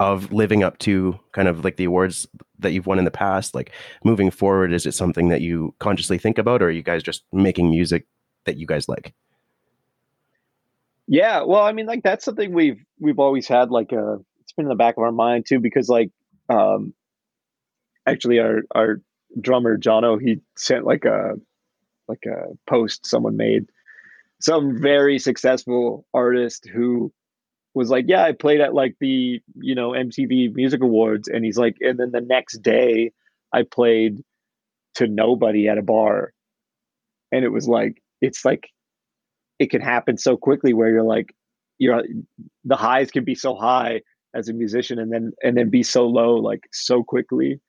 of living up to kind of like the awards that you've won in the past? Like moving forward, is it something that you consciously think about, or are you guys just making music that you guys like? Yeah, well, I mean, like that's something we've we've always had. Like, uh, it's been in the back of our mind too, because like, um, actually, our our drummer Jono, he sent like a like a post someone made, some very successful artist who was like, yeah, I played at like the you know MTV Music Awards, and he's like, and then the next day, I played to nobody at a bar, and it was like, it's like it can happen so quickly where you're like you're the highs can be so high as a musician and then and then be so low like so quickly.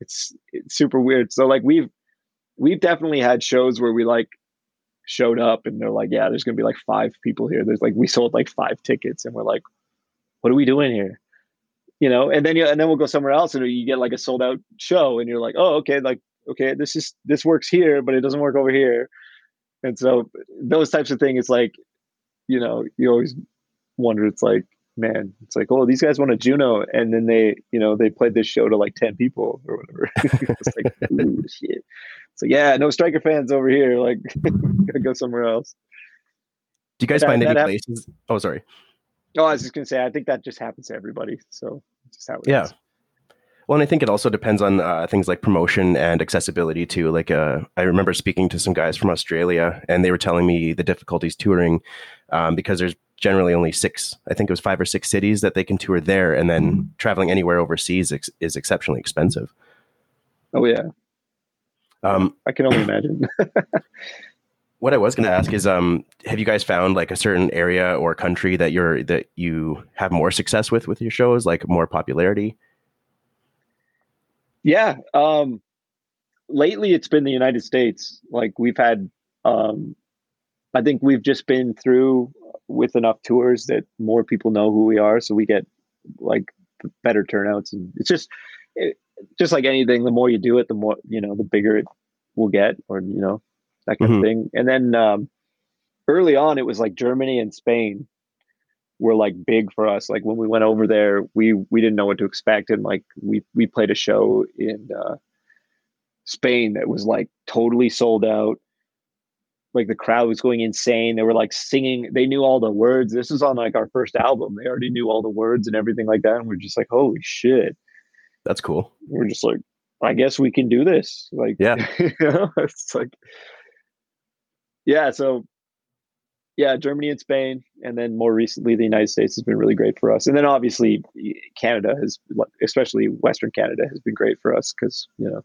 It's it's super weird. So like we've we've definitely had shows where we like showed up and they're like yeah there's gonna be like five people here. There's like we sold like five tickets and we're like what are we doing here? You know and then you and then we'll go somewhere else and you get like a sold out show and you're like oh okay like okay this is this works here but it doesn't work over here and so those types of things, it's like, you know, you always wonder, it's like, man, it's like, oh, these guys won a Juno, and then they, you know, they played this show to like ten people or whatever. it's like, ooh, shit. So yeah, no striker fans over here. Like, gotta go somewhere else. Do you guys find any places? Oh, sorry. Oh, I was just gonna say, I think that just happens to everybody. So just how it yeah. Is. Well, and I think it also depends on uh, things like promotion and accessibility too. Like, uh, I remember speaking to some guys from Australia, and they were telling me the difficulties touring um, because there's generally only six. I think it was five or six cities that they can tour there, and then mm-hmm. traveling anywhere overseas ex- is exceptionally expensive. Oh yeah, um, I can only imagine. what I was going to ask is, um, have you guys found like a certain area or country that you're that you have more success with with your shows, like more popularity? Yeah. Um, lately, it's been the United States. Like we've had, um, I think we've just been through with enough tours that more people know who we are, so we get like better turnouts, and it's just, it, just like anything. The more you do it, the more you know, the bigger it will get, or you know, that kind mm-hmm. of thing. And then um, early on, it was like Germany and Spain were like big for us. Like when we went over there, we we didn't know what to expect, and like we we played a show in uh, Spain that was like totally sold out. Like the crowd was going insane. They were like singing. They knew all the words. This is on like our first album. They already knew all the words and everything like that. And we're just like, holy shit, that's cool. We're just like, I guess we can do this. Like, yeah, you know, it's like, yeah. So yeah, Germany and Spain, and then more recently, the United States has been really great for us. And then obviously, Canada has, especially Western Canada, has been great for us because you know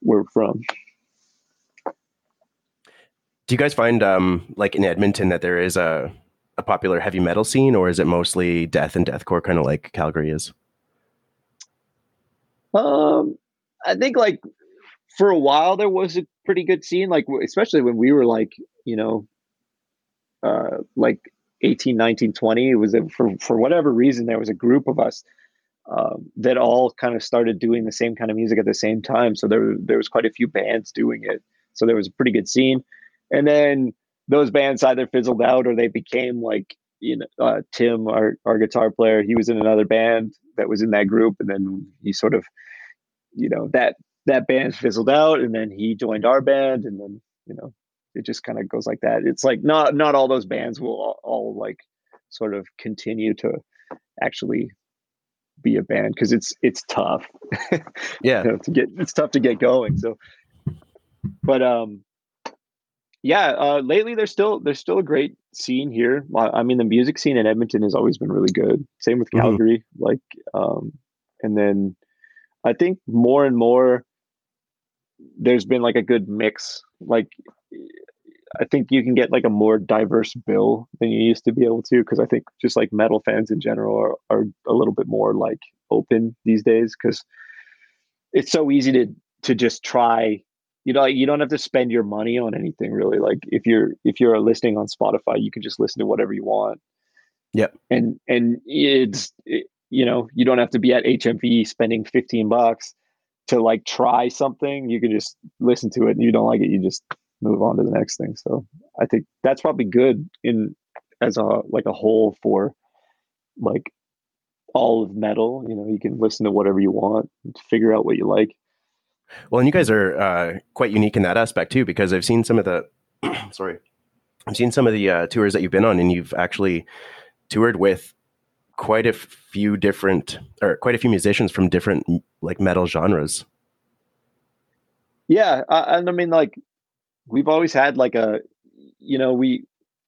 where we're from. Do you guys find, um, like in Edmonton, that there is a a popular heavy metal scene, or is it mostly death and deathcore, kind of like Calgary is? Um, I think like for a while there was a pretty good scene, like especially when we were like you know uh, like 18, 19, 20. It was a, for, for whatever reason, there was a group of us um, that all kind of started doing the same kind of music at the same time. So there, there was quite a few bands doing it. So there was a pretty good scene. And then those bands either fizzled out or they became like, you know, uh, Tim, our, our guitar player, he was in another band that was in that group. And then he sort of, you know, that, that band fizzled out and then he joined our band and then, you know, it just kind of goes like that. It's like not not all those bands will all, all like sort of continue to actually be a band because it's it's tough. yeah, you know, to get it's tough to get going. So, but um, yeah. Uh, lately, there's still there's still a great scene here. I mean, the music scene in Edmonton has always been really good. Same with mm-hmm. Calgary. Mm-hmm. Like, um, and then I think more and more there's been like a good mix. Like I think you can get like a more diverse bill than you used to be able to because I think just like metal fans in general are, are a little bit more like open these days because it's so easy to to just try you know you don't have to spend your money on anything really. Like if you're if you're listening on spotify you can just listen to whatever you want. Yeah and and it's it, you know you don't have to be at hmv spending 15 bucks to like try something. You can just listen to it. And you don't like it you just move on to the next thing. So I think that's probably good in as a like a whole for like all of metal. You know, you can listen to whatever you want, figure out what you like. Well, and you guys are uh, quite unique in that aspect too, because I've seen some of the, sorry, I've seen some of the uh, tours that you've been on, and you've actually toured with quite a few different or quite a few musicians from different like metal genres. Yeah, uh, and I mean, like we've always had like a, you know, we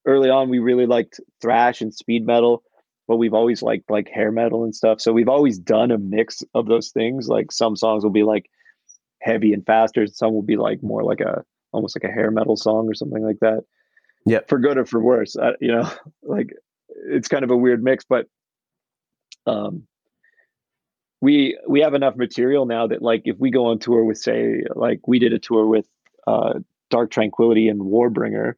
early on we really liked thrash and speed metal, but we've always liked like hair metal and stuff. So we've always done a mix of those things. Like some songs will be like heavy and faster, some will be like more like a almost like a hair metal song or something like that. Yeah, for good or for worse, uh, you know, like it's kind of a weird mix, but um, we we have enough material now that like if we go on tour with say like we did a tour with uh, Dark Tranquillity and Warbringer,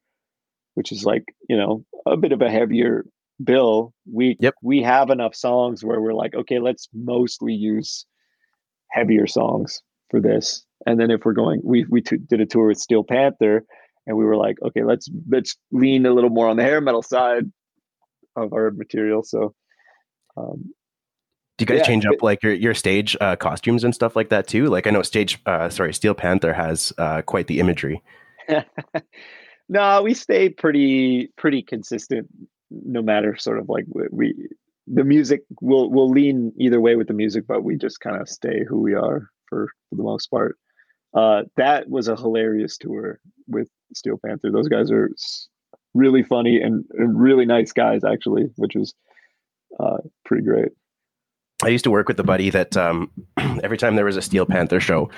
which is like you know a bit of a heavier bill. We yep. we have enough songs where we're like okay, let's mostly use heavier songs for this. And then if we're going, we we t- did a tour with Steel Panther, and we were like, okay, let's let's lean a little more on the hair metal side of our material. So um, do you guys yeah, change up like your your stage uh, costumes and stuff like that too? Like I know stage, uh, sorry, Steel Panther has uh, quite the imagery. no, we stay pretty pretty consistent, no matter sort of like we the music. will will lean either way with the music, but we just kind of stay who we are for, for the most part. Uh, that was a hilarious tour with Steel Panther. Those guys are really funny and, and really nice guys, actually, which was uh, pretty great. I used to work with a buddy that um, every time there was a Steel Panther show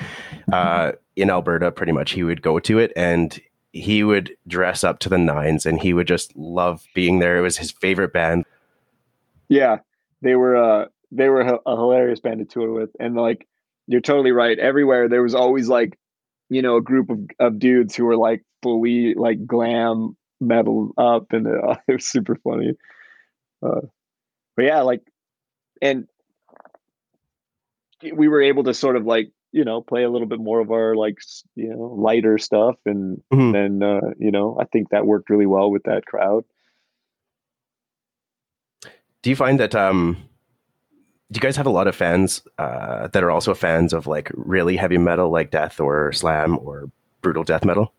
uh, in Alberta, pretty much he would go to it and he would dress up to the nines and he would just love being there. It was his favorite band. Yeah, they were uh, they were a hilarious band to tour with, and like you're totally right. Everywhere there was always like you know a group of, of dudes who were like fully like glam metal up, and uh, it was super funny. Uh, but yeah, like and we were able to sort of like you know play a little bit more of our like you know lighter stuff and mm-hmm. then uh, you know i think that worked really well with that crowd. Do you find that um do you guys have a lot of fans uh, that are also fans of like really heavy metal like death or slam or brutal death metal?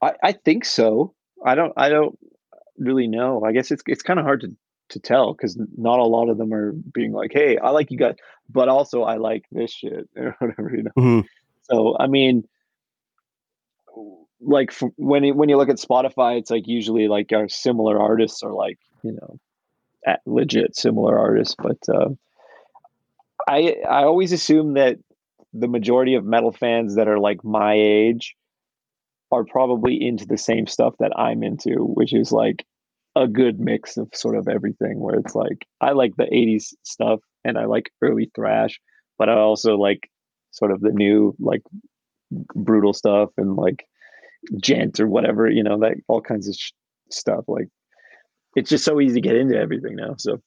I i think so. I don't i don't really know. I guess it's it's kind of hard to to tell because not a lot of them are being like, "Hey, I like you guys," but also I like this shit or whatever, you know. Mm-hmm. So I mean, like when when you look at Spotify, it's like usually like our similar artists are like you know, legit similar artists, but uh, I I always assume that the majority of metal fans that are like my age are probably into the same stuff that I'm into, which is like a good mix of sort of everything where it's like I like the 80s stuff and I like early thrash, but I also like sort of the new like brutal stuff and like djent or whatever, you know, like all kinds of sh- stuff like it's just so easy to get into everything now. So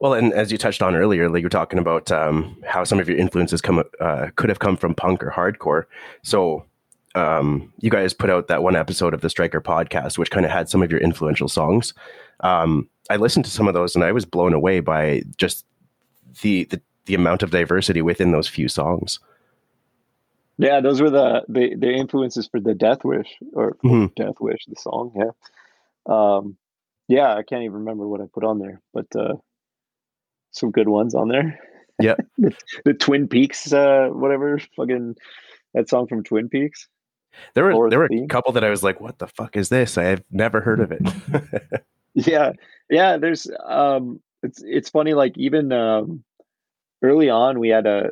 well, and as you touched on earlier, like you're talking about um, how some of your influences come uh, could have come from punk or hardcore. So um, you guys put out that one episode of the Striker podcast, which kind of had some of your influential songs. Um, I listened to some of those and I was blown away by just the, the, the amount of diversity within those few songs. Yeah, those were the the, the influences for the Death Wish or mm-hmm. Death Wish, the song. Yeah, um, yeah, I can't even remember what I put on there, but uh, some good ones on there. Yeah, the, the, Twin Peaks, uh, whatever, fucking that song from Twin Peaks. There were there were a couple that I was like, "What the fuck is this?" I have never heard of it. yeah, yeah. There's um, it's it's funny. Like even um, early on, we had a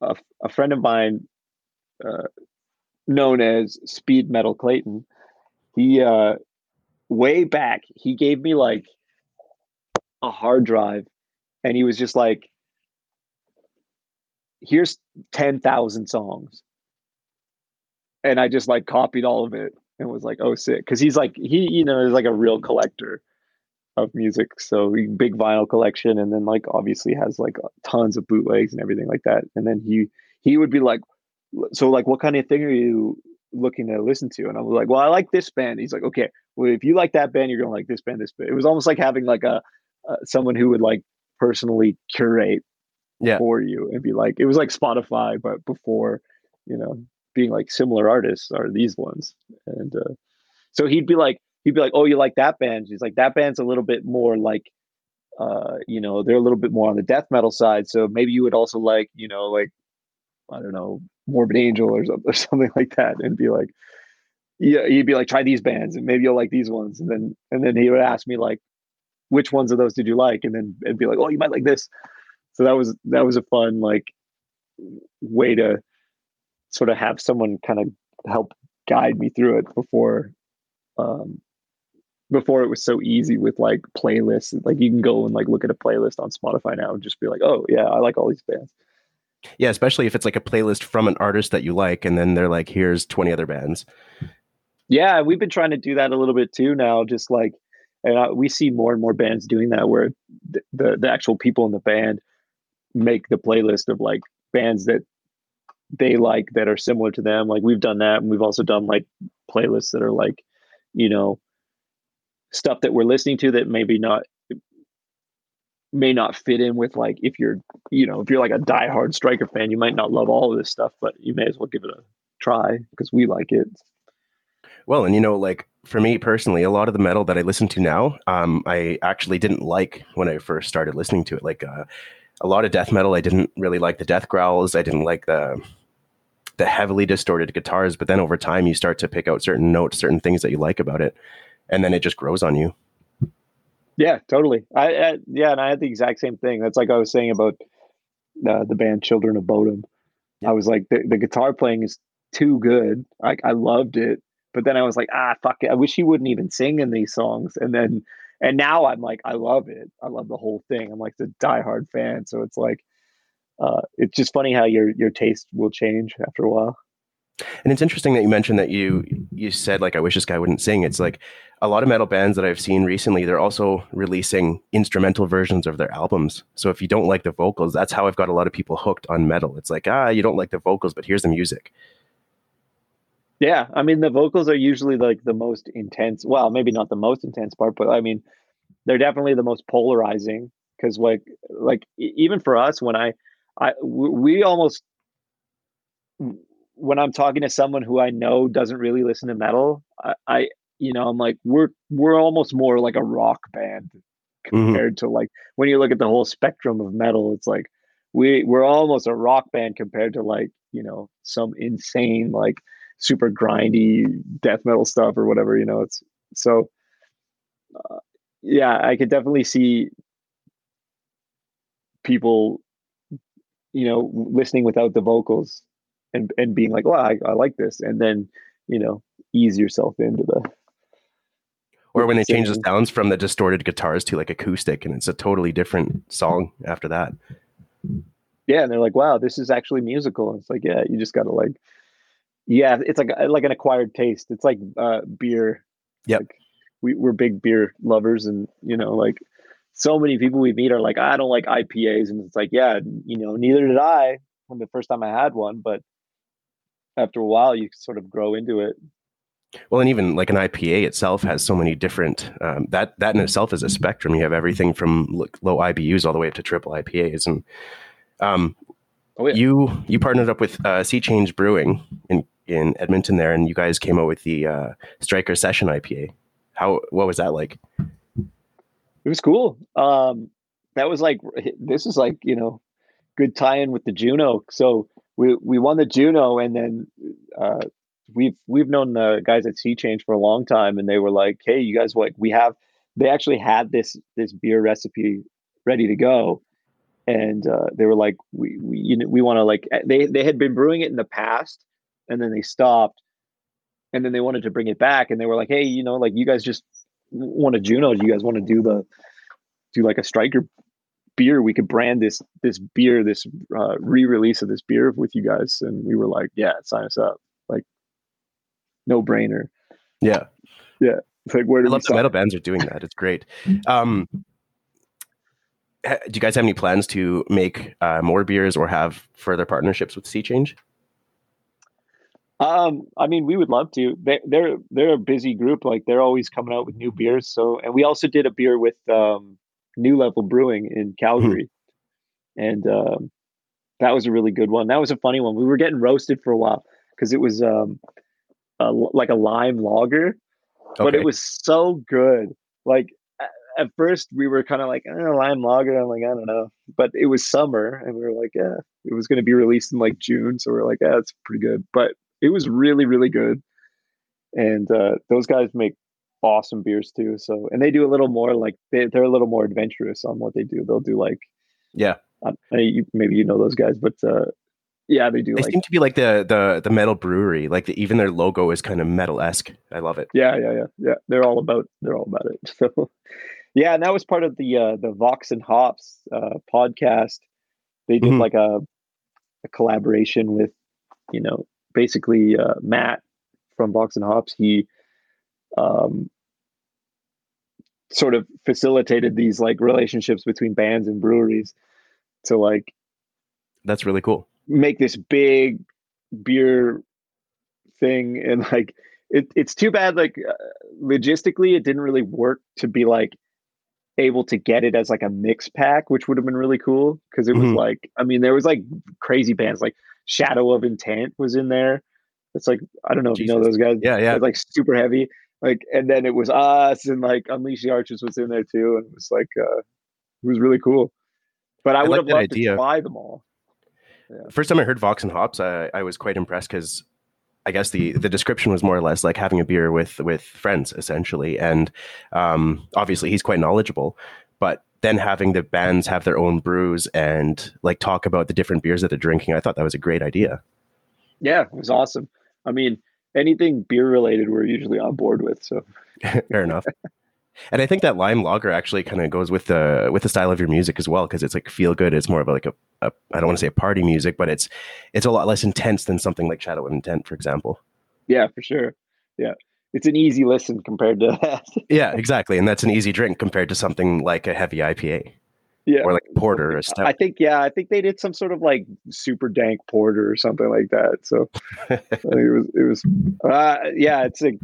a, a friend of mine, uh, known as Speed Metal Clayton. He uh, way back, he gave me like a hard drive, and he was just like, "Here's ten thousand songs." And I just like copied all of it and was like, oh, sick. Because he's like, he, you know, is like a real collector of music. So big vinyl collection. And then like obviously has like tons of bootlegs and everything like that. And then he, he would be like, so like, what kind of thing are you looking to listen to? And I was like, well, I like this band. He's like, okay, well, if you like that band, you're going to like this band, this band. It was almost like having like a, uh, someone who would like personally curate Yeah. for you and be like it was like Spotify but before you know being like similar artists are these ones. And uh, so he'd be like he'd be like oh you like that band? He's like that band's a little bit more like uh you know they're a little bit more on the death metal side so maybe you would also like you know like I don't know Morbid Angel or something, or something like that. And be like yeah he'd be like try these bands and maybe you'll like these ones. And then and then he would ask me like which ones of those did you like? And then it'd be like oh you might like this. So that was that was a fun like way to sort of have someone kind of help guide me through it before um before it was so easy with like playlists like you can go and like look at a playlist on spotify now and just be like oh yeah i like all these bands Yeah, especially if it's like a playlist from an artist that you like, and then they're like, "Here's 20 other bands." yeah we've been trying to do that a little bit too now just like and uh, we see more and more bands doing that where the, the the actual people in the band make the playlist of like bands that they like that are similar to them like we've done that and we've also done like playlists that are like you know stuff that we're listening to that maybe not may not fit in with like if you're you know if you're like a diehard striker fan you might not love all of this stuff but you may as well give it a try because we like it Well, and you know, like for me personally, a lot of the metal that I listen to now, um, I actually didn't like when I first started listening to it. Like uh, a lot of death metal, I didn't really like the death growls. I didn't like the the heavily distorted guitars. But then over time, you start to pick out certain notes, certain things that you like about it, and then it just grows on you. Yeah, totally. I, I yeah, and I had the exact same thing. That's like I was saying about uh, the band Children of Bodom. Yeah. I was like, the, the guitar playing is too good. Like I loved it, but then I was like, ah, fuck it. I wish he wouldn't even sing in these songs. And then, and now I'm like, I love it. I love the whole thing. I'm like the diehard fan. So it's like, uh, it's just funny how your your taste will change after a while. And it's interesting that you mentioned that you you said like I wish this guy wouldn't sing. It's like a lot of metal bands that I've seen recently, they're also releasing instrumental versions of their albums. So if you don't like the vocals, that's how I've got a lot of people hooked on metal. It's like, ah, you don't like the vocals, but here's the music. Yeah, I mean the vocals are usually like the most intense. Well, maybe not the most intense part, but I mean they're definitely the most polarizing because like like even for us when I I we almost when I'm talking to someone who I know doesn't really listen to metal, I, I you know I'm like we're we're almost more like a rock band mm-hmm. compared to like when you look at the whole spectrum of metal, it's like we we're almost a rock band compared to like you know some insane like super grindy death metal stuff or whatever you know it's so uh, yeah i could definitely see people you know listening without the vocals and and being like well I, I like this and then you know ease yourself into the Or when they change the sounds from the distorted guitars to like acoustic and it's a totally different song after that. yeah and they're like wow this is actually musical and it's like yeah you just gotta like yeah it's like like an acquired taste it's like uh beer Yep. like we, we're big beer lovers and you know like so many people we meet are like i don't like ipas and it's like yeah you know neither did i when the first time i had one but after a while you sort of grow into it Well, and even like an IPA itself has so many different. Um, that that in itself is a spectrum. You have everything from low IBUs all the way up to triple IPAs, and um, oh yeah you you partnered up with uh, Sea Change Brewing in in Edmonton there, and you guys came out with the uh, Striker Session IPA. How what was that like? It was cool. Um, that was like this is like you know, good tie-in with the Juno. So we we won the Juno, and then uh, we've we've known the guys at Sea Change for a long time, and they were like, "Hey, you guys, what we have?" They actually had this this beer recipe ready to go, and uh, they were like, "We we you know, we want to like they they had been brewing it in the past, and then they stopped." And then they wanted to bring it back, and they were like, "Hey, you know, like you guys just want a Juno? Do you guys want to do the do like a striker beer? We could brand this this beer, this uh, re-release of this beer with you guys." And we were like, "Yeah, sign us up!" Like, no brainer. Yeah, yeah It's like, where do we love the metal bands are doing that. It's great. Um, do you guys have any plans to make uh, more beers or have further partnerships with Sea Change? Um, I mean, we would love to. They, they're they're a busy group. Like they're always coming out with new beers. So, and we also did a beer with um, New Level Brewing in Calgary, and um, that was a really good one. That was a funny one. We were getting roasted for a while because it was um, a, like a lime lager, but it was so good. Like at first we were kind of like eh, lime lager. I'm like I don't know, but it was summer and we were like yeah, it was going to be released in like June, so we are like yeah, it's pretty good. But it was really really good, and uh, those guys make awesome beers too. So and they do a little more like they, they're a little more adventurous on what they do. They'll do like Yeah. I mean, you, maybe you know those guys, but uh, yeah, they do They like seem to be like the the the metal brewery. Like the, even their logo is kind of metal esque. I love it. Yeah, yeah, yeah, yeah. They're all about they're all about it. So yeah, and that was part of the uh the Vox and Hops uh podcast. They did Mhm. like a a collaboration with, you know, basically uh Matt from Vox and Hops. He um sort of facilitated these like relationships between bands and breweries to like That's really cool. make this big beer thing and like it, it's too bad like uh, logistically it didn't really work to be like able to get it as like a mix pack which would have been really cool because it was Mhm. like i mean there was like crazy bands like shadow of intent was in there. It's like i don't know if you know those guys. Yeah, yeah. It's like super heavy. Like and then it was us and like unleash the archers was in there too and it was like uh it was really cool. But i, I would like have loved idea. to buy them all. First time I heard Vox and Hops, I, I was quite impressed because I guess the the description was more or less like having a beer with with friends essentially, and um, obviously he's quite knowledgeable, then having the bands have their own brews and like talk about the different beers that they're drinking, I thought that was a great idea. Yeah, it was awesome. I mean, anything beer related, we're usually on board with. So Fair enough. And I think that lime lager actually kind of goes with the with the style of your music as well because it's like feel good. It's more of like a, a I don't want to say a party music, but it's it's a lot less intense than something like Shadow of Intent, for example. yeah, for sure. Yeah, it's an easy listen compared to that. Yeah, exactly. And that's an easy drink compared to something like a heavy IPA yeah, or like a porter or a I think yeah, I think they did some sort of like super dank porter or something like that. So it was it was uh, yeah, it's like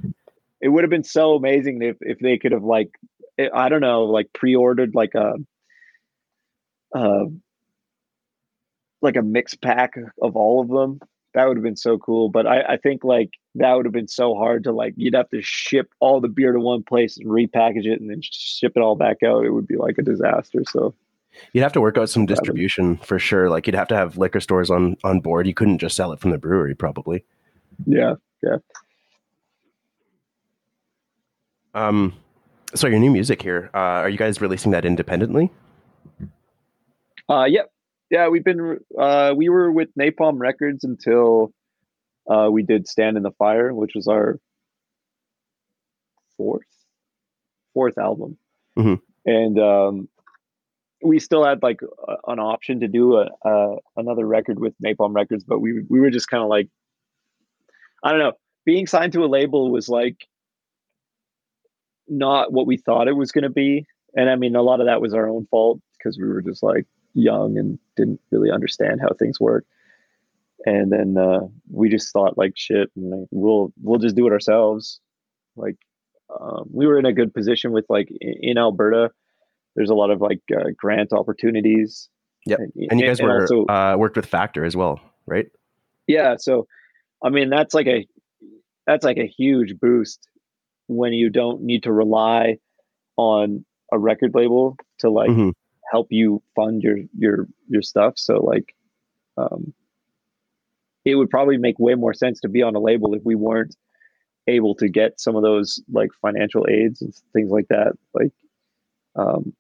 it would have been so amazing if if they could have like eh, I don't know like pre-ordered like a uh like a mix pack of all of them. That would have been so cool. But I, I think like that would have been so hard to like you'd have to ship all the beer to one place and repackage it and then ship it all back out. It would be like a disaster. So You'd have to work out some distribution for sure. Like you'd have to have liquor stores on on board. You couldn't just sell it from the brewery, probably. Yeah, yeah. Um, so your new music here, uh, are you guys releasing that independently? Uh, yep. Yeah, we've been uh, we were with Napalm Records until uh, we did Stand in the Fire, which was our fourth fourth album, Mhm. and um, we still had like a, an option to do a, a another record with Napalm Records, but we we were just kind of like I don't know, being signed to a label was like not what we thought it was going to be, and I mean a lot of that was our own fault because we were just like young and didn't really understand how things work. And then uh, we just thought like shit, and like, we'll we'll just do it ourselves. Like um, we were in a good position with like in Alberta. There's a lot of like uh, grant opportunities. Yep. and, And you guys were also uh, worked with Factor as well, right? yeah. So I mean that's like a that's like a huge boost when you don't need to rely on a record label to like Mhm. Help you fund your your your stuff. So like um it would probably make way more sense to be on a label if we weren't able to get some of those like financial aids and things like that. Like um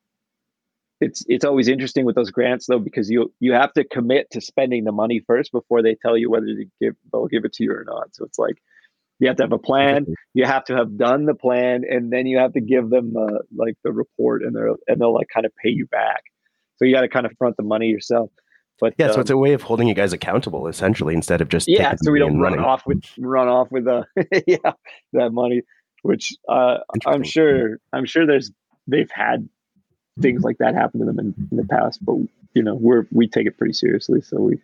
it's it's always interesting with those grants though because you you have to commit to spending the money first before they tell you whether to give they'll give it to you or not. So it's like you have to have a plan. You have to have done the plan and then you have to give them the like the report and they're and they'll like kind of pay you back. So you got to kind of front the money yourself. But Yeah, so um, it's a way of holding you guys accountable, essentially, instead of just yeah so we don't run off with run off with uh yeah that money which uh i'm sure i'm sure there's they've had things like that happen to them in, in the past but you know we're we take it pretty seriously so we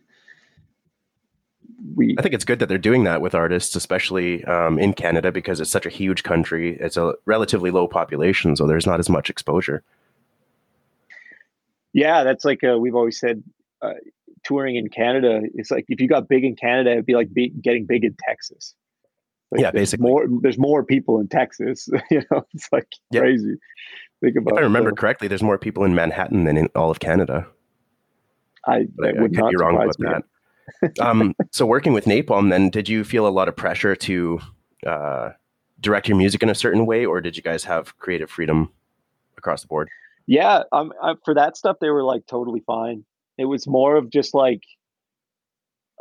we I think it's good that they're doing that with artists, especially um, in Canada, because it's such a huge country. It's a relatively low population, so there's not as much exposure. Yeah, that's like uh, we've always said. Uh, touring in Canada, it's like if you got big in Canada, it'd be like getting big in Texas. Like yeah, basically. More, there's more people in Texas. you know, it's like yep. crazy. Think about. If I remember it, correctly, there's more people in Manhattan than in all of Canada. I, I, I could be wrong about me. that. Um, so working with Napalm, then did you feel a lot of pressure to uh, direct your music in a certain way, or did you guys have creative freedom across the board? Yeah, um, I, for that stuff, they were like totally fine. It was more of just like,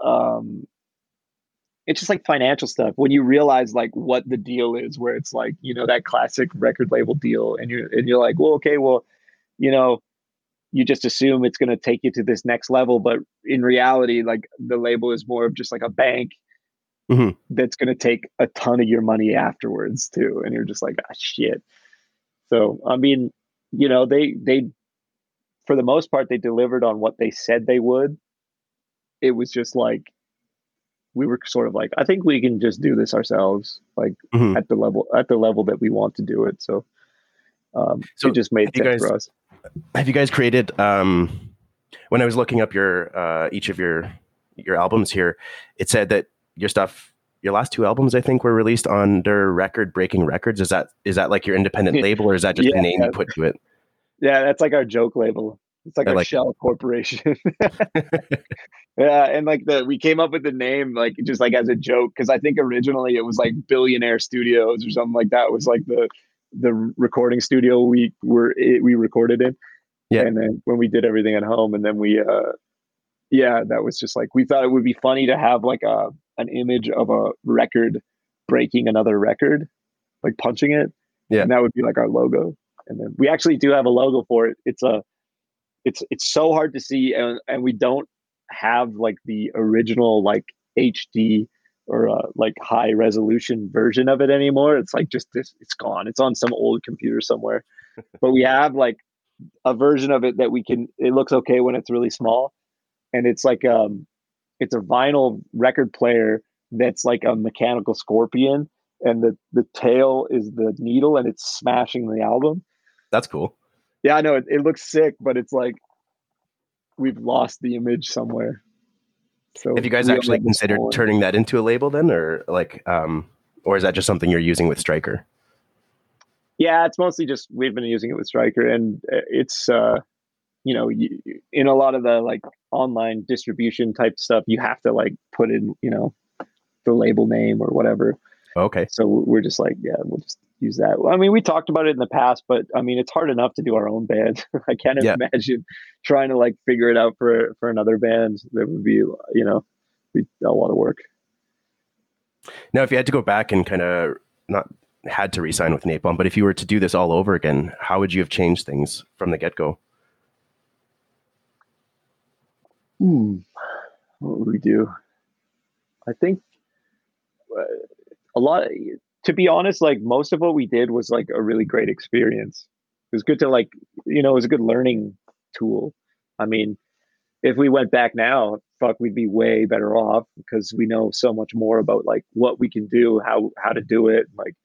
um, it's just like financial stuff when you realize like what the deal is where it's like you know that classic record label deal and you're and you're like well okay well you know you just assume it's going to take you to this next level but in reality like the label is more of just like a bank mm-hmm. that's going to take a ton of your money afterwards too and you're just like ah shit so i mean you know they they for the most part they delivered on what they said they would it was just like we were sort of like, I think we can just do this ourselves, like mm-hmm. at the level at the level that we want to do it. So, um, so it just made sense guys, for us. Have you guys created? Um, when I was looking up your uh, each of your your albums here, it said that your stuff, your last two albums, I think, were released under Record Breaking Records. Is that is that like your independent label, or is that just yeah, the name you put to it? Yeah, that's like our joke label. It's like I a like shell it. corporation. yeah, and like the we came up with the name like just like as a joke because I think originally it was like Billionaire Studios or something like that was like the the recording studio we were it, we recorded in. Yeah, and then when we did everything at home, and then we uh yeah, that was just like we thought it would be funny to have like a an image of a record breaking another record, like punching it. Yeah, and that would be like our logo. And then we actually do have a logo for it. It's a it's it's so hard to see and, and we don't have like the original like hd or uh, like high resolution version of it anymore. It's like just this it's gone. It's on some old computer somewhere. But we have like a version of it that we can it looks okay when it's really small. And it's like um it's a vinyl record player that's like a mechanical scorpion. And the the tail is the needle and it's smashing the album. That's cool. Yeah, I know. It, it looks sick, but it's like we've lost the image somewhere. So have you guys actually considered turning that into a label then, or like, um, or is that just something you're using with Striker? Yeah, it's mostly just we've been using it with Striker, and uh, it's uh, you know, you, in a lot of the like online distribution type stuff, you have to like put in you know the label name or whatever. Okay. So we're just like, yeah, we'll just use that. I mean, we talked about it in the past, but I mean, it's hard enough to do our own band. I can't yeah. imagine trying to like figure it out for for another band. That would be, you know, be a lot of work. Now, if you had to go back and kind of not had to resign with Napalm, but if you were to do this all over again, how would you have changed things from the get go? Hmm. What would we do? I think uh, a lot to be honest, like most of what we did was like a really great experience. It was good to like, you know, it was a good learning tool. I mean, if we went back now, fuck, we'd be way better off because we know so much more about like what we can do, how how to do it. Like,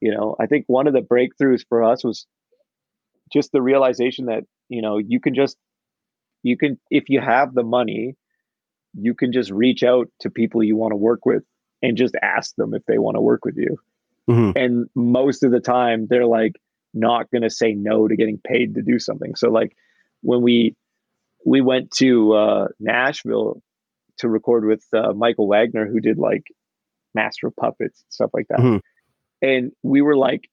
you know, I think one of the breakthroughs for us was just the realization that you know you can just you can if you have the money, you can just reach out to people you want to work with and just ask them if they want to work with you. Mm-hmm. And most of the time, they're like not going to say no to getting paid to do something. So, like when we we went to uh, Nashville to record with uh, Michael Wagener, who did like Master of Puppets stuff like that, mm-hmm. and we were like,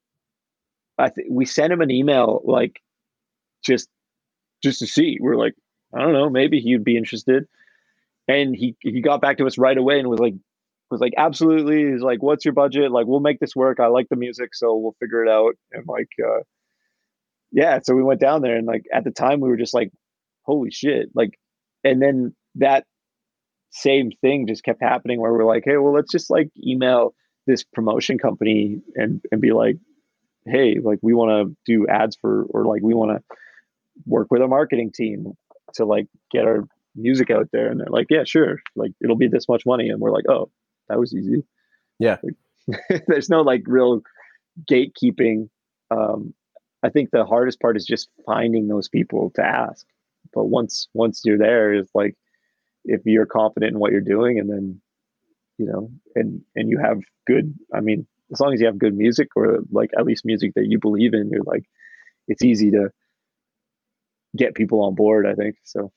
I think we sent him an email like just just to see. We're like, I don't know, maybe he'd be interested. And he he got back to us right away and was like, was like, absolutely. He's like, what's your budget? Like, we'll make this work. I like the music, so we'll figure it out. And like, uh, yeah, so we went down there, and like at the time, we were just like, holy shit! Like, and then that same thing just kept happening where we're like, hey, well, let's just like email this promotion company and and be like, hey, like we want to do ads for, or like we want to work with a marketing team to like get our music out there and they're like yeah sure like it'll be this much money and we're like oh that was easy. Yeah. There's no like real gatekeeping. Um, I think the hardest part is just finding those people to ask. but once once you're there, it's like if you're confident in what you're doing, and then you know, and and you have good. I mean, as long as you have good music or like at least music that you believe in, you're like, it's easy to get people on board. I think so.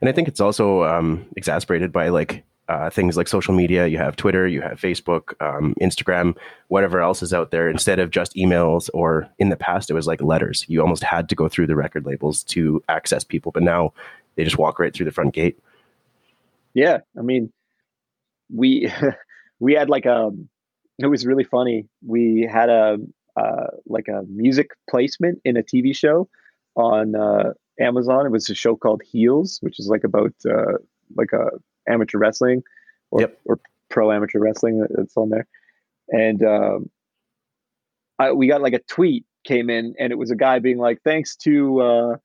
And I think it's also um, exasperated by like uh, things like social media. You have Twitter, you have Facebook, um, Instagram, whatever else is out there. Instead of just emails, or in the past, it was like letters. You almost had to go through the record labels to access people, but now they just walk right through the front gate. Yeah, I mean, we we had like a. It was really funny. We had a uh, like a music placement in a TV show on uh, Amazon. It was a show called Heels, which is like about uh, like a amateur wrestling or, yep. or pro amateur wrestling that's on there. And um, I, we got like a tweet came in, and it was a guy being like, "Thanks to uh,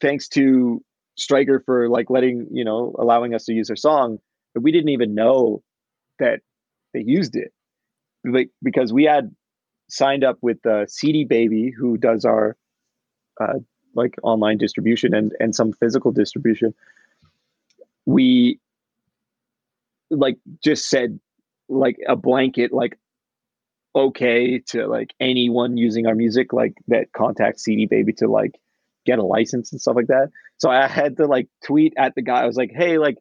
thanks to Striker for like letting you know allowing us to use their song." But we didn't even know that they used it, like because we had signed up with uh, CD Baby, who does our uh, like online distribution and and some physical distribution we like just said like a blanket like okay to like anyone using our music like that contacts CD Baby to like get a license and stuff like that. So I had to like tweet at the guy. I was like, "Hey, like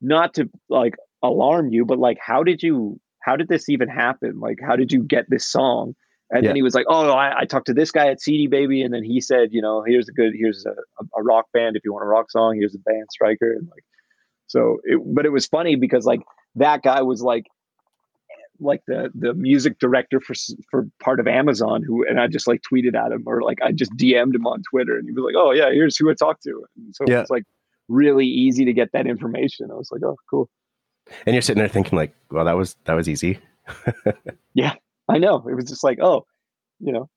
not to like alarm you, but like how did you how did this even happen? Like how did you get this song?" And yeah. then he was like, "Oh, I, I, talked to this guy at CD Baby, and then he said, you know, here's a good, here's a, a rock band if you want a rock song. Here's a band Striker, and like, so. It, but it was funny because like that guy was like, like the the music director for for part of Amazon, who and I just like tweeted at him or like I just DM'd him on Twitter, and he was like, "Oh yeah, here's who I talked to." And so yeah. it's like really easy to get that information. I was like, "Oh, cool." And you're sitting there thinking like, "Well, that was that was easy." yeah, I know. It was just like, oh, you know,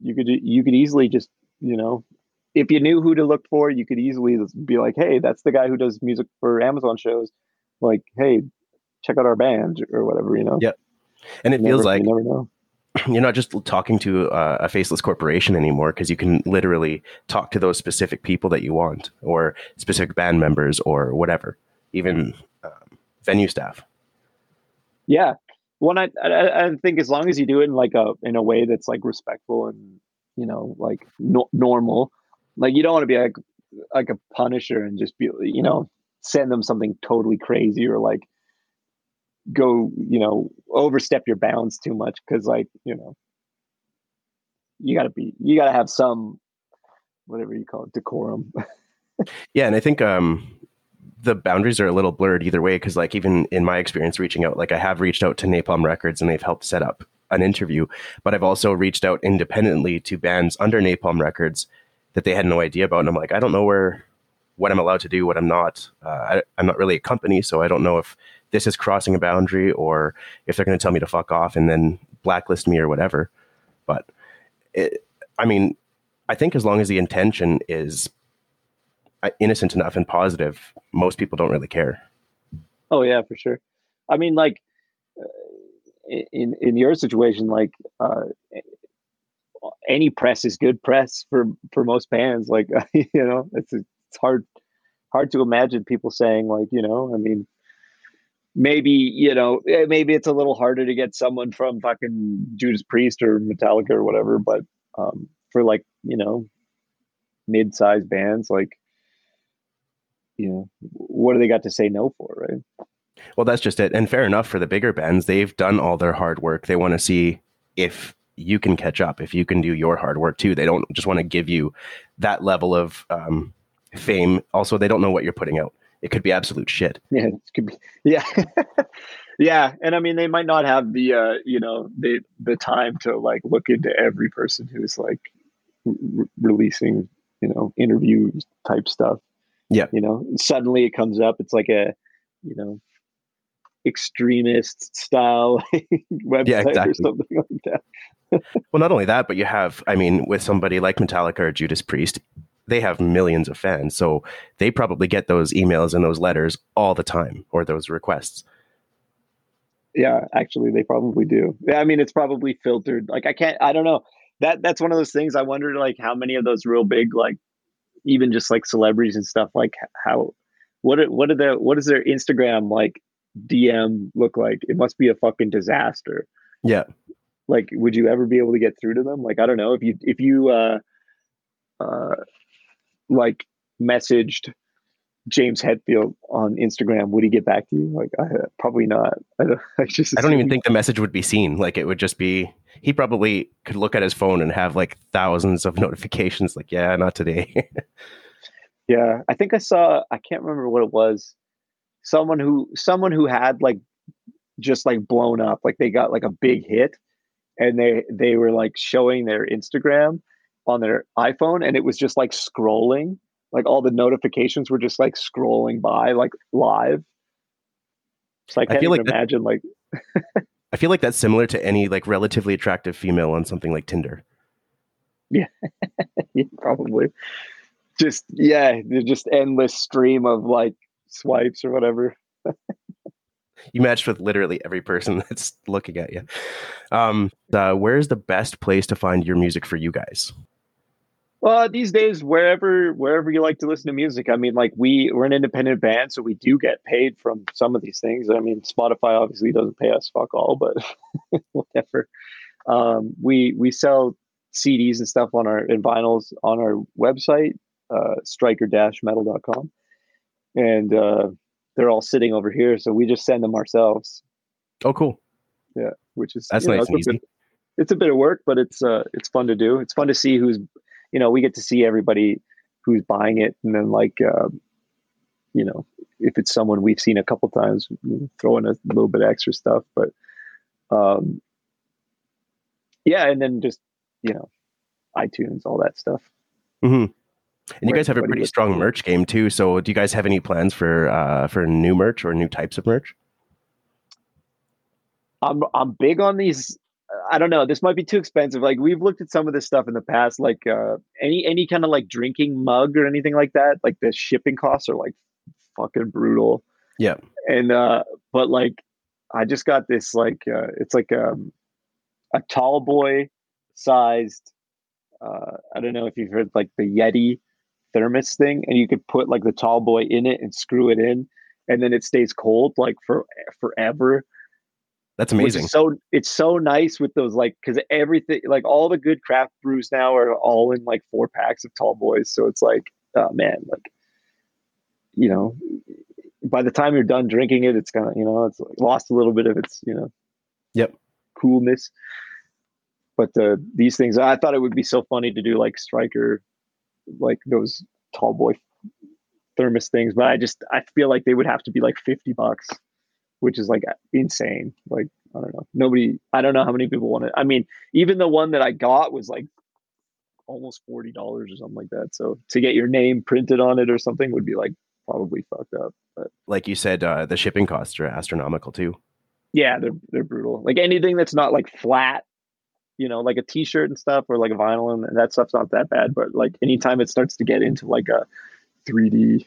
you could you could easily just, you know, if you knew who to look for, you could easily be like, hey, that's the guy who does music for Amazon shows. Like, hey, check out our band or whatever, you know. Yeah. And it you feels never, like you you're not just talking to uh, a faceless corporation anymore because you can literally talk to those specific people that you want or specific band members or whatever, even um, venue staff. Yeah, well, I, I, I think as long as you do it in like a in a way that's like respectful and you know like no, normal, like you don't want to be like like a punisher and just be you know send them something totally crazy or like go you know overstep your bounds too much because like you know you got to be you got to have some whatever you call it decorum. Yeah and i think um the boundaries are a little blurred either way because like even in my experience reaching out like i have reached out to napalm records and they've helped set up an interview but i've also reached out independently to bands under napalm records that they had no idea about and i'm like i don't know where what i'm allowed to do what i'm not. Uh, I, i'm not really a company so i don't know if this is crossing a boundary or if they're going to tell me to fuck off and then blacklist me or whatever but it, i mean i think as long as the intention is innocent enough and positive, most people don't really care. Oh yeah, for sure. I mean, like uh, in in your situation, like uh, any press is good press for for most bands. Like you know, it's it's hard hard to imagine people saying like you know, I mean. Maybe you know, eh, maybe it's a little harder to get someone from fucking Judas Priest or Metallica or whatever, but um, for like you know, mid-sized bands, like you know, what do they got to say no for, right? Well, that's just it. And fair enough for the bigger bands. They've done all their hard work. They want to see if you can catch up, if you can do your hard work too. They don't just want to give you that level of um, fame. Also, they don't know what you're putting out. It could be absolute shit. Yeah, it could be. Yeah, yeah. And I mean, they might not have the uh, you know the the time to like look into every person who's like re- releasing you know interview type stuff. Yeah. You know, suddenly it comes up. It's like a, you know, extremist style website yeah, exactly. or something like that. well, not only that, but you have, I mean, with somebody like Metallica or Judas Priest, they have millions of fans. So they probably get those emails and those letters all the time or those requests. Yeah, actually, they probably do. Yeah, I mean, it's probably filtered. Like, I can't, I don't know. that that's one of those things. I wonder like how many of those real big like even just like celebrities and stuff like how what are, what are the what does their Instagram like DM look like? It must be a fucking disaster. Yeah. Like, would you ever be able to get through to them? Like, I don't know if you if you uh uh like messaged James Hetfield on Instagram, would he get back to you? Like, I, probably not. I don't. I just. I don't even think the message would be seen. Like, it would just be. He probably could look at his phone and have like thousands of notifications. Like, yeah, not today. yeah, I think I saw. I can't remember what it was. Someone who someone who had like just like blown up. Like they got like a big hit, and they they were like showing their Instagram on their iPhone, and it was just like scrolling like all the notifications were just like scrolling by like live. So I can't I feel like imagine that, like I feel like that's similar to any like relatively attractive female on something like Tinder. Yeah, yeah probably. Just yeah, just endless stream of like swipes or whatever. you matched with literally every person that's looking at you. Um, uh, where's the best place to find your music for you guys? Well, these days, wherever wherever you like to listen to music, I mean, like we we're an independent band, so we do get paid from some of these things. I mean, Spotify obviously doesn't pay us fuck all, but whatever. Um, we we sell CDs and stuff on our and vinyls on our website, uh, striker-metal.com, and uh, they're all sitting over here, so we just send them ourselves. Oh, cool. Yeah, which is that's nice know, and easy. Bit, it's a bit of work, but it's uh it's fun to do. It's fun to see who's you know, we get to see everybody who's buying it, and then like, uh, you know, if it's someone we've seen a couple times, throw in a little bit extra stuff. But um, yeah, and then just you know, iTunes, all that stuff. Mm-hmm. And you guys have a pretty strong merch game too. So, do you guys have any plans for uh, for new merch or new types of merch? I'm I'm big on these I don't know. This might be too expensive. Like we've looked at some of this stuff in the past, like uh, any any kind of like drinking mug or anything like that. Like the shipping costs are like fucking brutal. Yeah. And uh, but like I just got this like uh, it's like um, a tall boy sized. Uh, I don't know if you've heard like the Yeti thermos thing, and you could put like the tall boy in it and screw it in, and then it stays cold like for forever that's amazing. So it's so nice with those like because everything like all the good craft brews now are all in like four packs of tall boys. So it's like, oh man, like you know, by the time you're done drinking it, it's kind of you know it's like lost a little bit of its you know, yep, coolness. But uh, these things, I thought it would be so funny to do like striker, like those tall boy thermos things. But I just I feel like they would have to be like fifty bucks which is like insane. Like I don't know, nobody. I don't know how many people want it. I mean, even the one that I got was like almost forty dollars or something like that. So to get your name printed on it or something would be like probably fucked up. But like you said, uh, the shipping costs are astronomical too. Yeah, they're they're brutal. Like anything that's not like flat, you know, like a T-shirt and stuff, or like a vinyl, and that stuff's not that bad. But like anytime it starts to get into like a 3D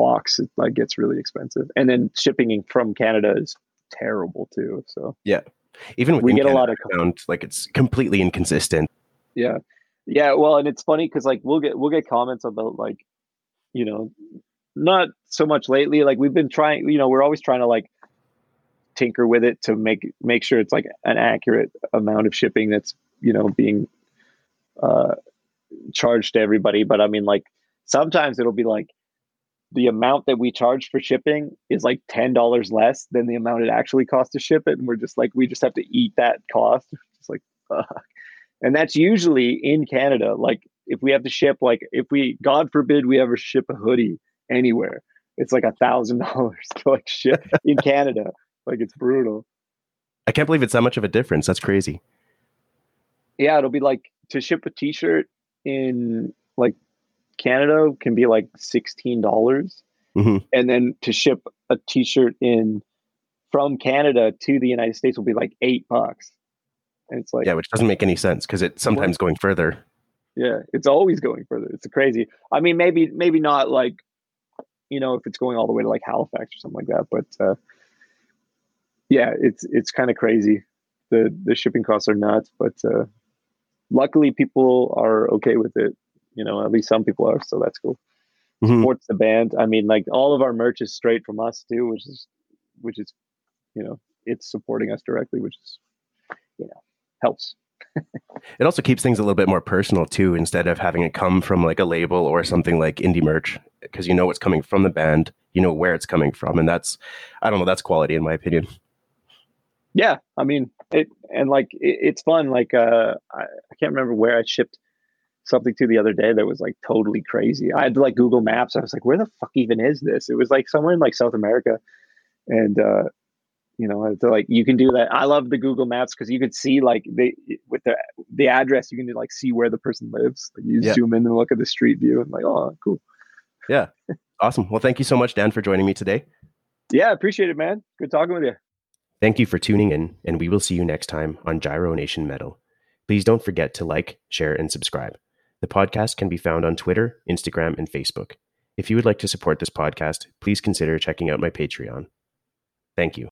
box, it like gets really expensive. And then shipping from Canada is terrible too. So yeah, even we get Canada, a lot of found, like it's completely inconsistent. Yeah, yeah. Well, and it's funny because like we'll get we'll get comments about like you know not so much lately. Like we've been trying, you know, we're always trying to like tinker with it to make make sure it's like an accurate amount of shipping that's you know being uh charged to everybody. But I mean, like sometimes it'll be like the amount that we charge for shipping is like ten dollars less than the amount it actually costs to ship it, and we're just like we just have to eat that cost. It's like, fuck. and that's usually in Canada. Like if we have to ship, like if we, God forbid, we ever ship a hoodie anywhere, it's like a thousand dollars to like ship in Canada. Like it's brutal. I can't believe it's that much of a difference. That's crazy. Yeah, it'll be like to ship a T-shirt in like Canada can be like sixteen dollars, mm-hmm. and then to ship a T-shirt in from Canada to the United States will be like eight bucks. And it's like yeah, which doesn't make any sense because it's sometimes going further. Yeah, it's always going further. It's crazy. I mean, maybe maybe not like you know if it's going all the way to like Halifax or something like that, but uh, yeah, it's it's kind of crazy. The the shipping costs are nuts, but uh, luckily people are okay with it. You know, at least some people are, so that's cool. Mhm. Supports the band. I mean, like all of our merch is straight from us too, which is which is you know, it's supporting us directly, which is you know, helps. It also keeps things a little bit more personal too, instead of having it come from like a label or something like indie merch, because you know what's coming from the band, you know where it's coming from, and that's, I don't know, that's quality in my opinion. Yeah, I mean it, and like it, it's fun. Like uh, I, I can't remember where I shipped something to the other day that was like totally crazy. I had to like Google Maps. I was like, where the fuck even is this? It was like somewhere in like South America, and uh, you know, I had to, like you can do that. I love the Google Maps because you could see like the with the the address, you can like see where the person lives. Like, you Yeah. zoom in and look at the street view, and like, oh, cool. Yeah, awesome. Well, thank you so much, Dan, for joining me today. Yeah, appreciate it, man. Good talking with you. Thank you for tuning in, and we will see you next time on Giro Nation Metal. Please don't forget to like, share, and subscribe. The podcast can be found on Twitter, Instagram, and Facebook. If you would like to support this podcast, please consider checking out my Patreon. Thank you.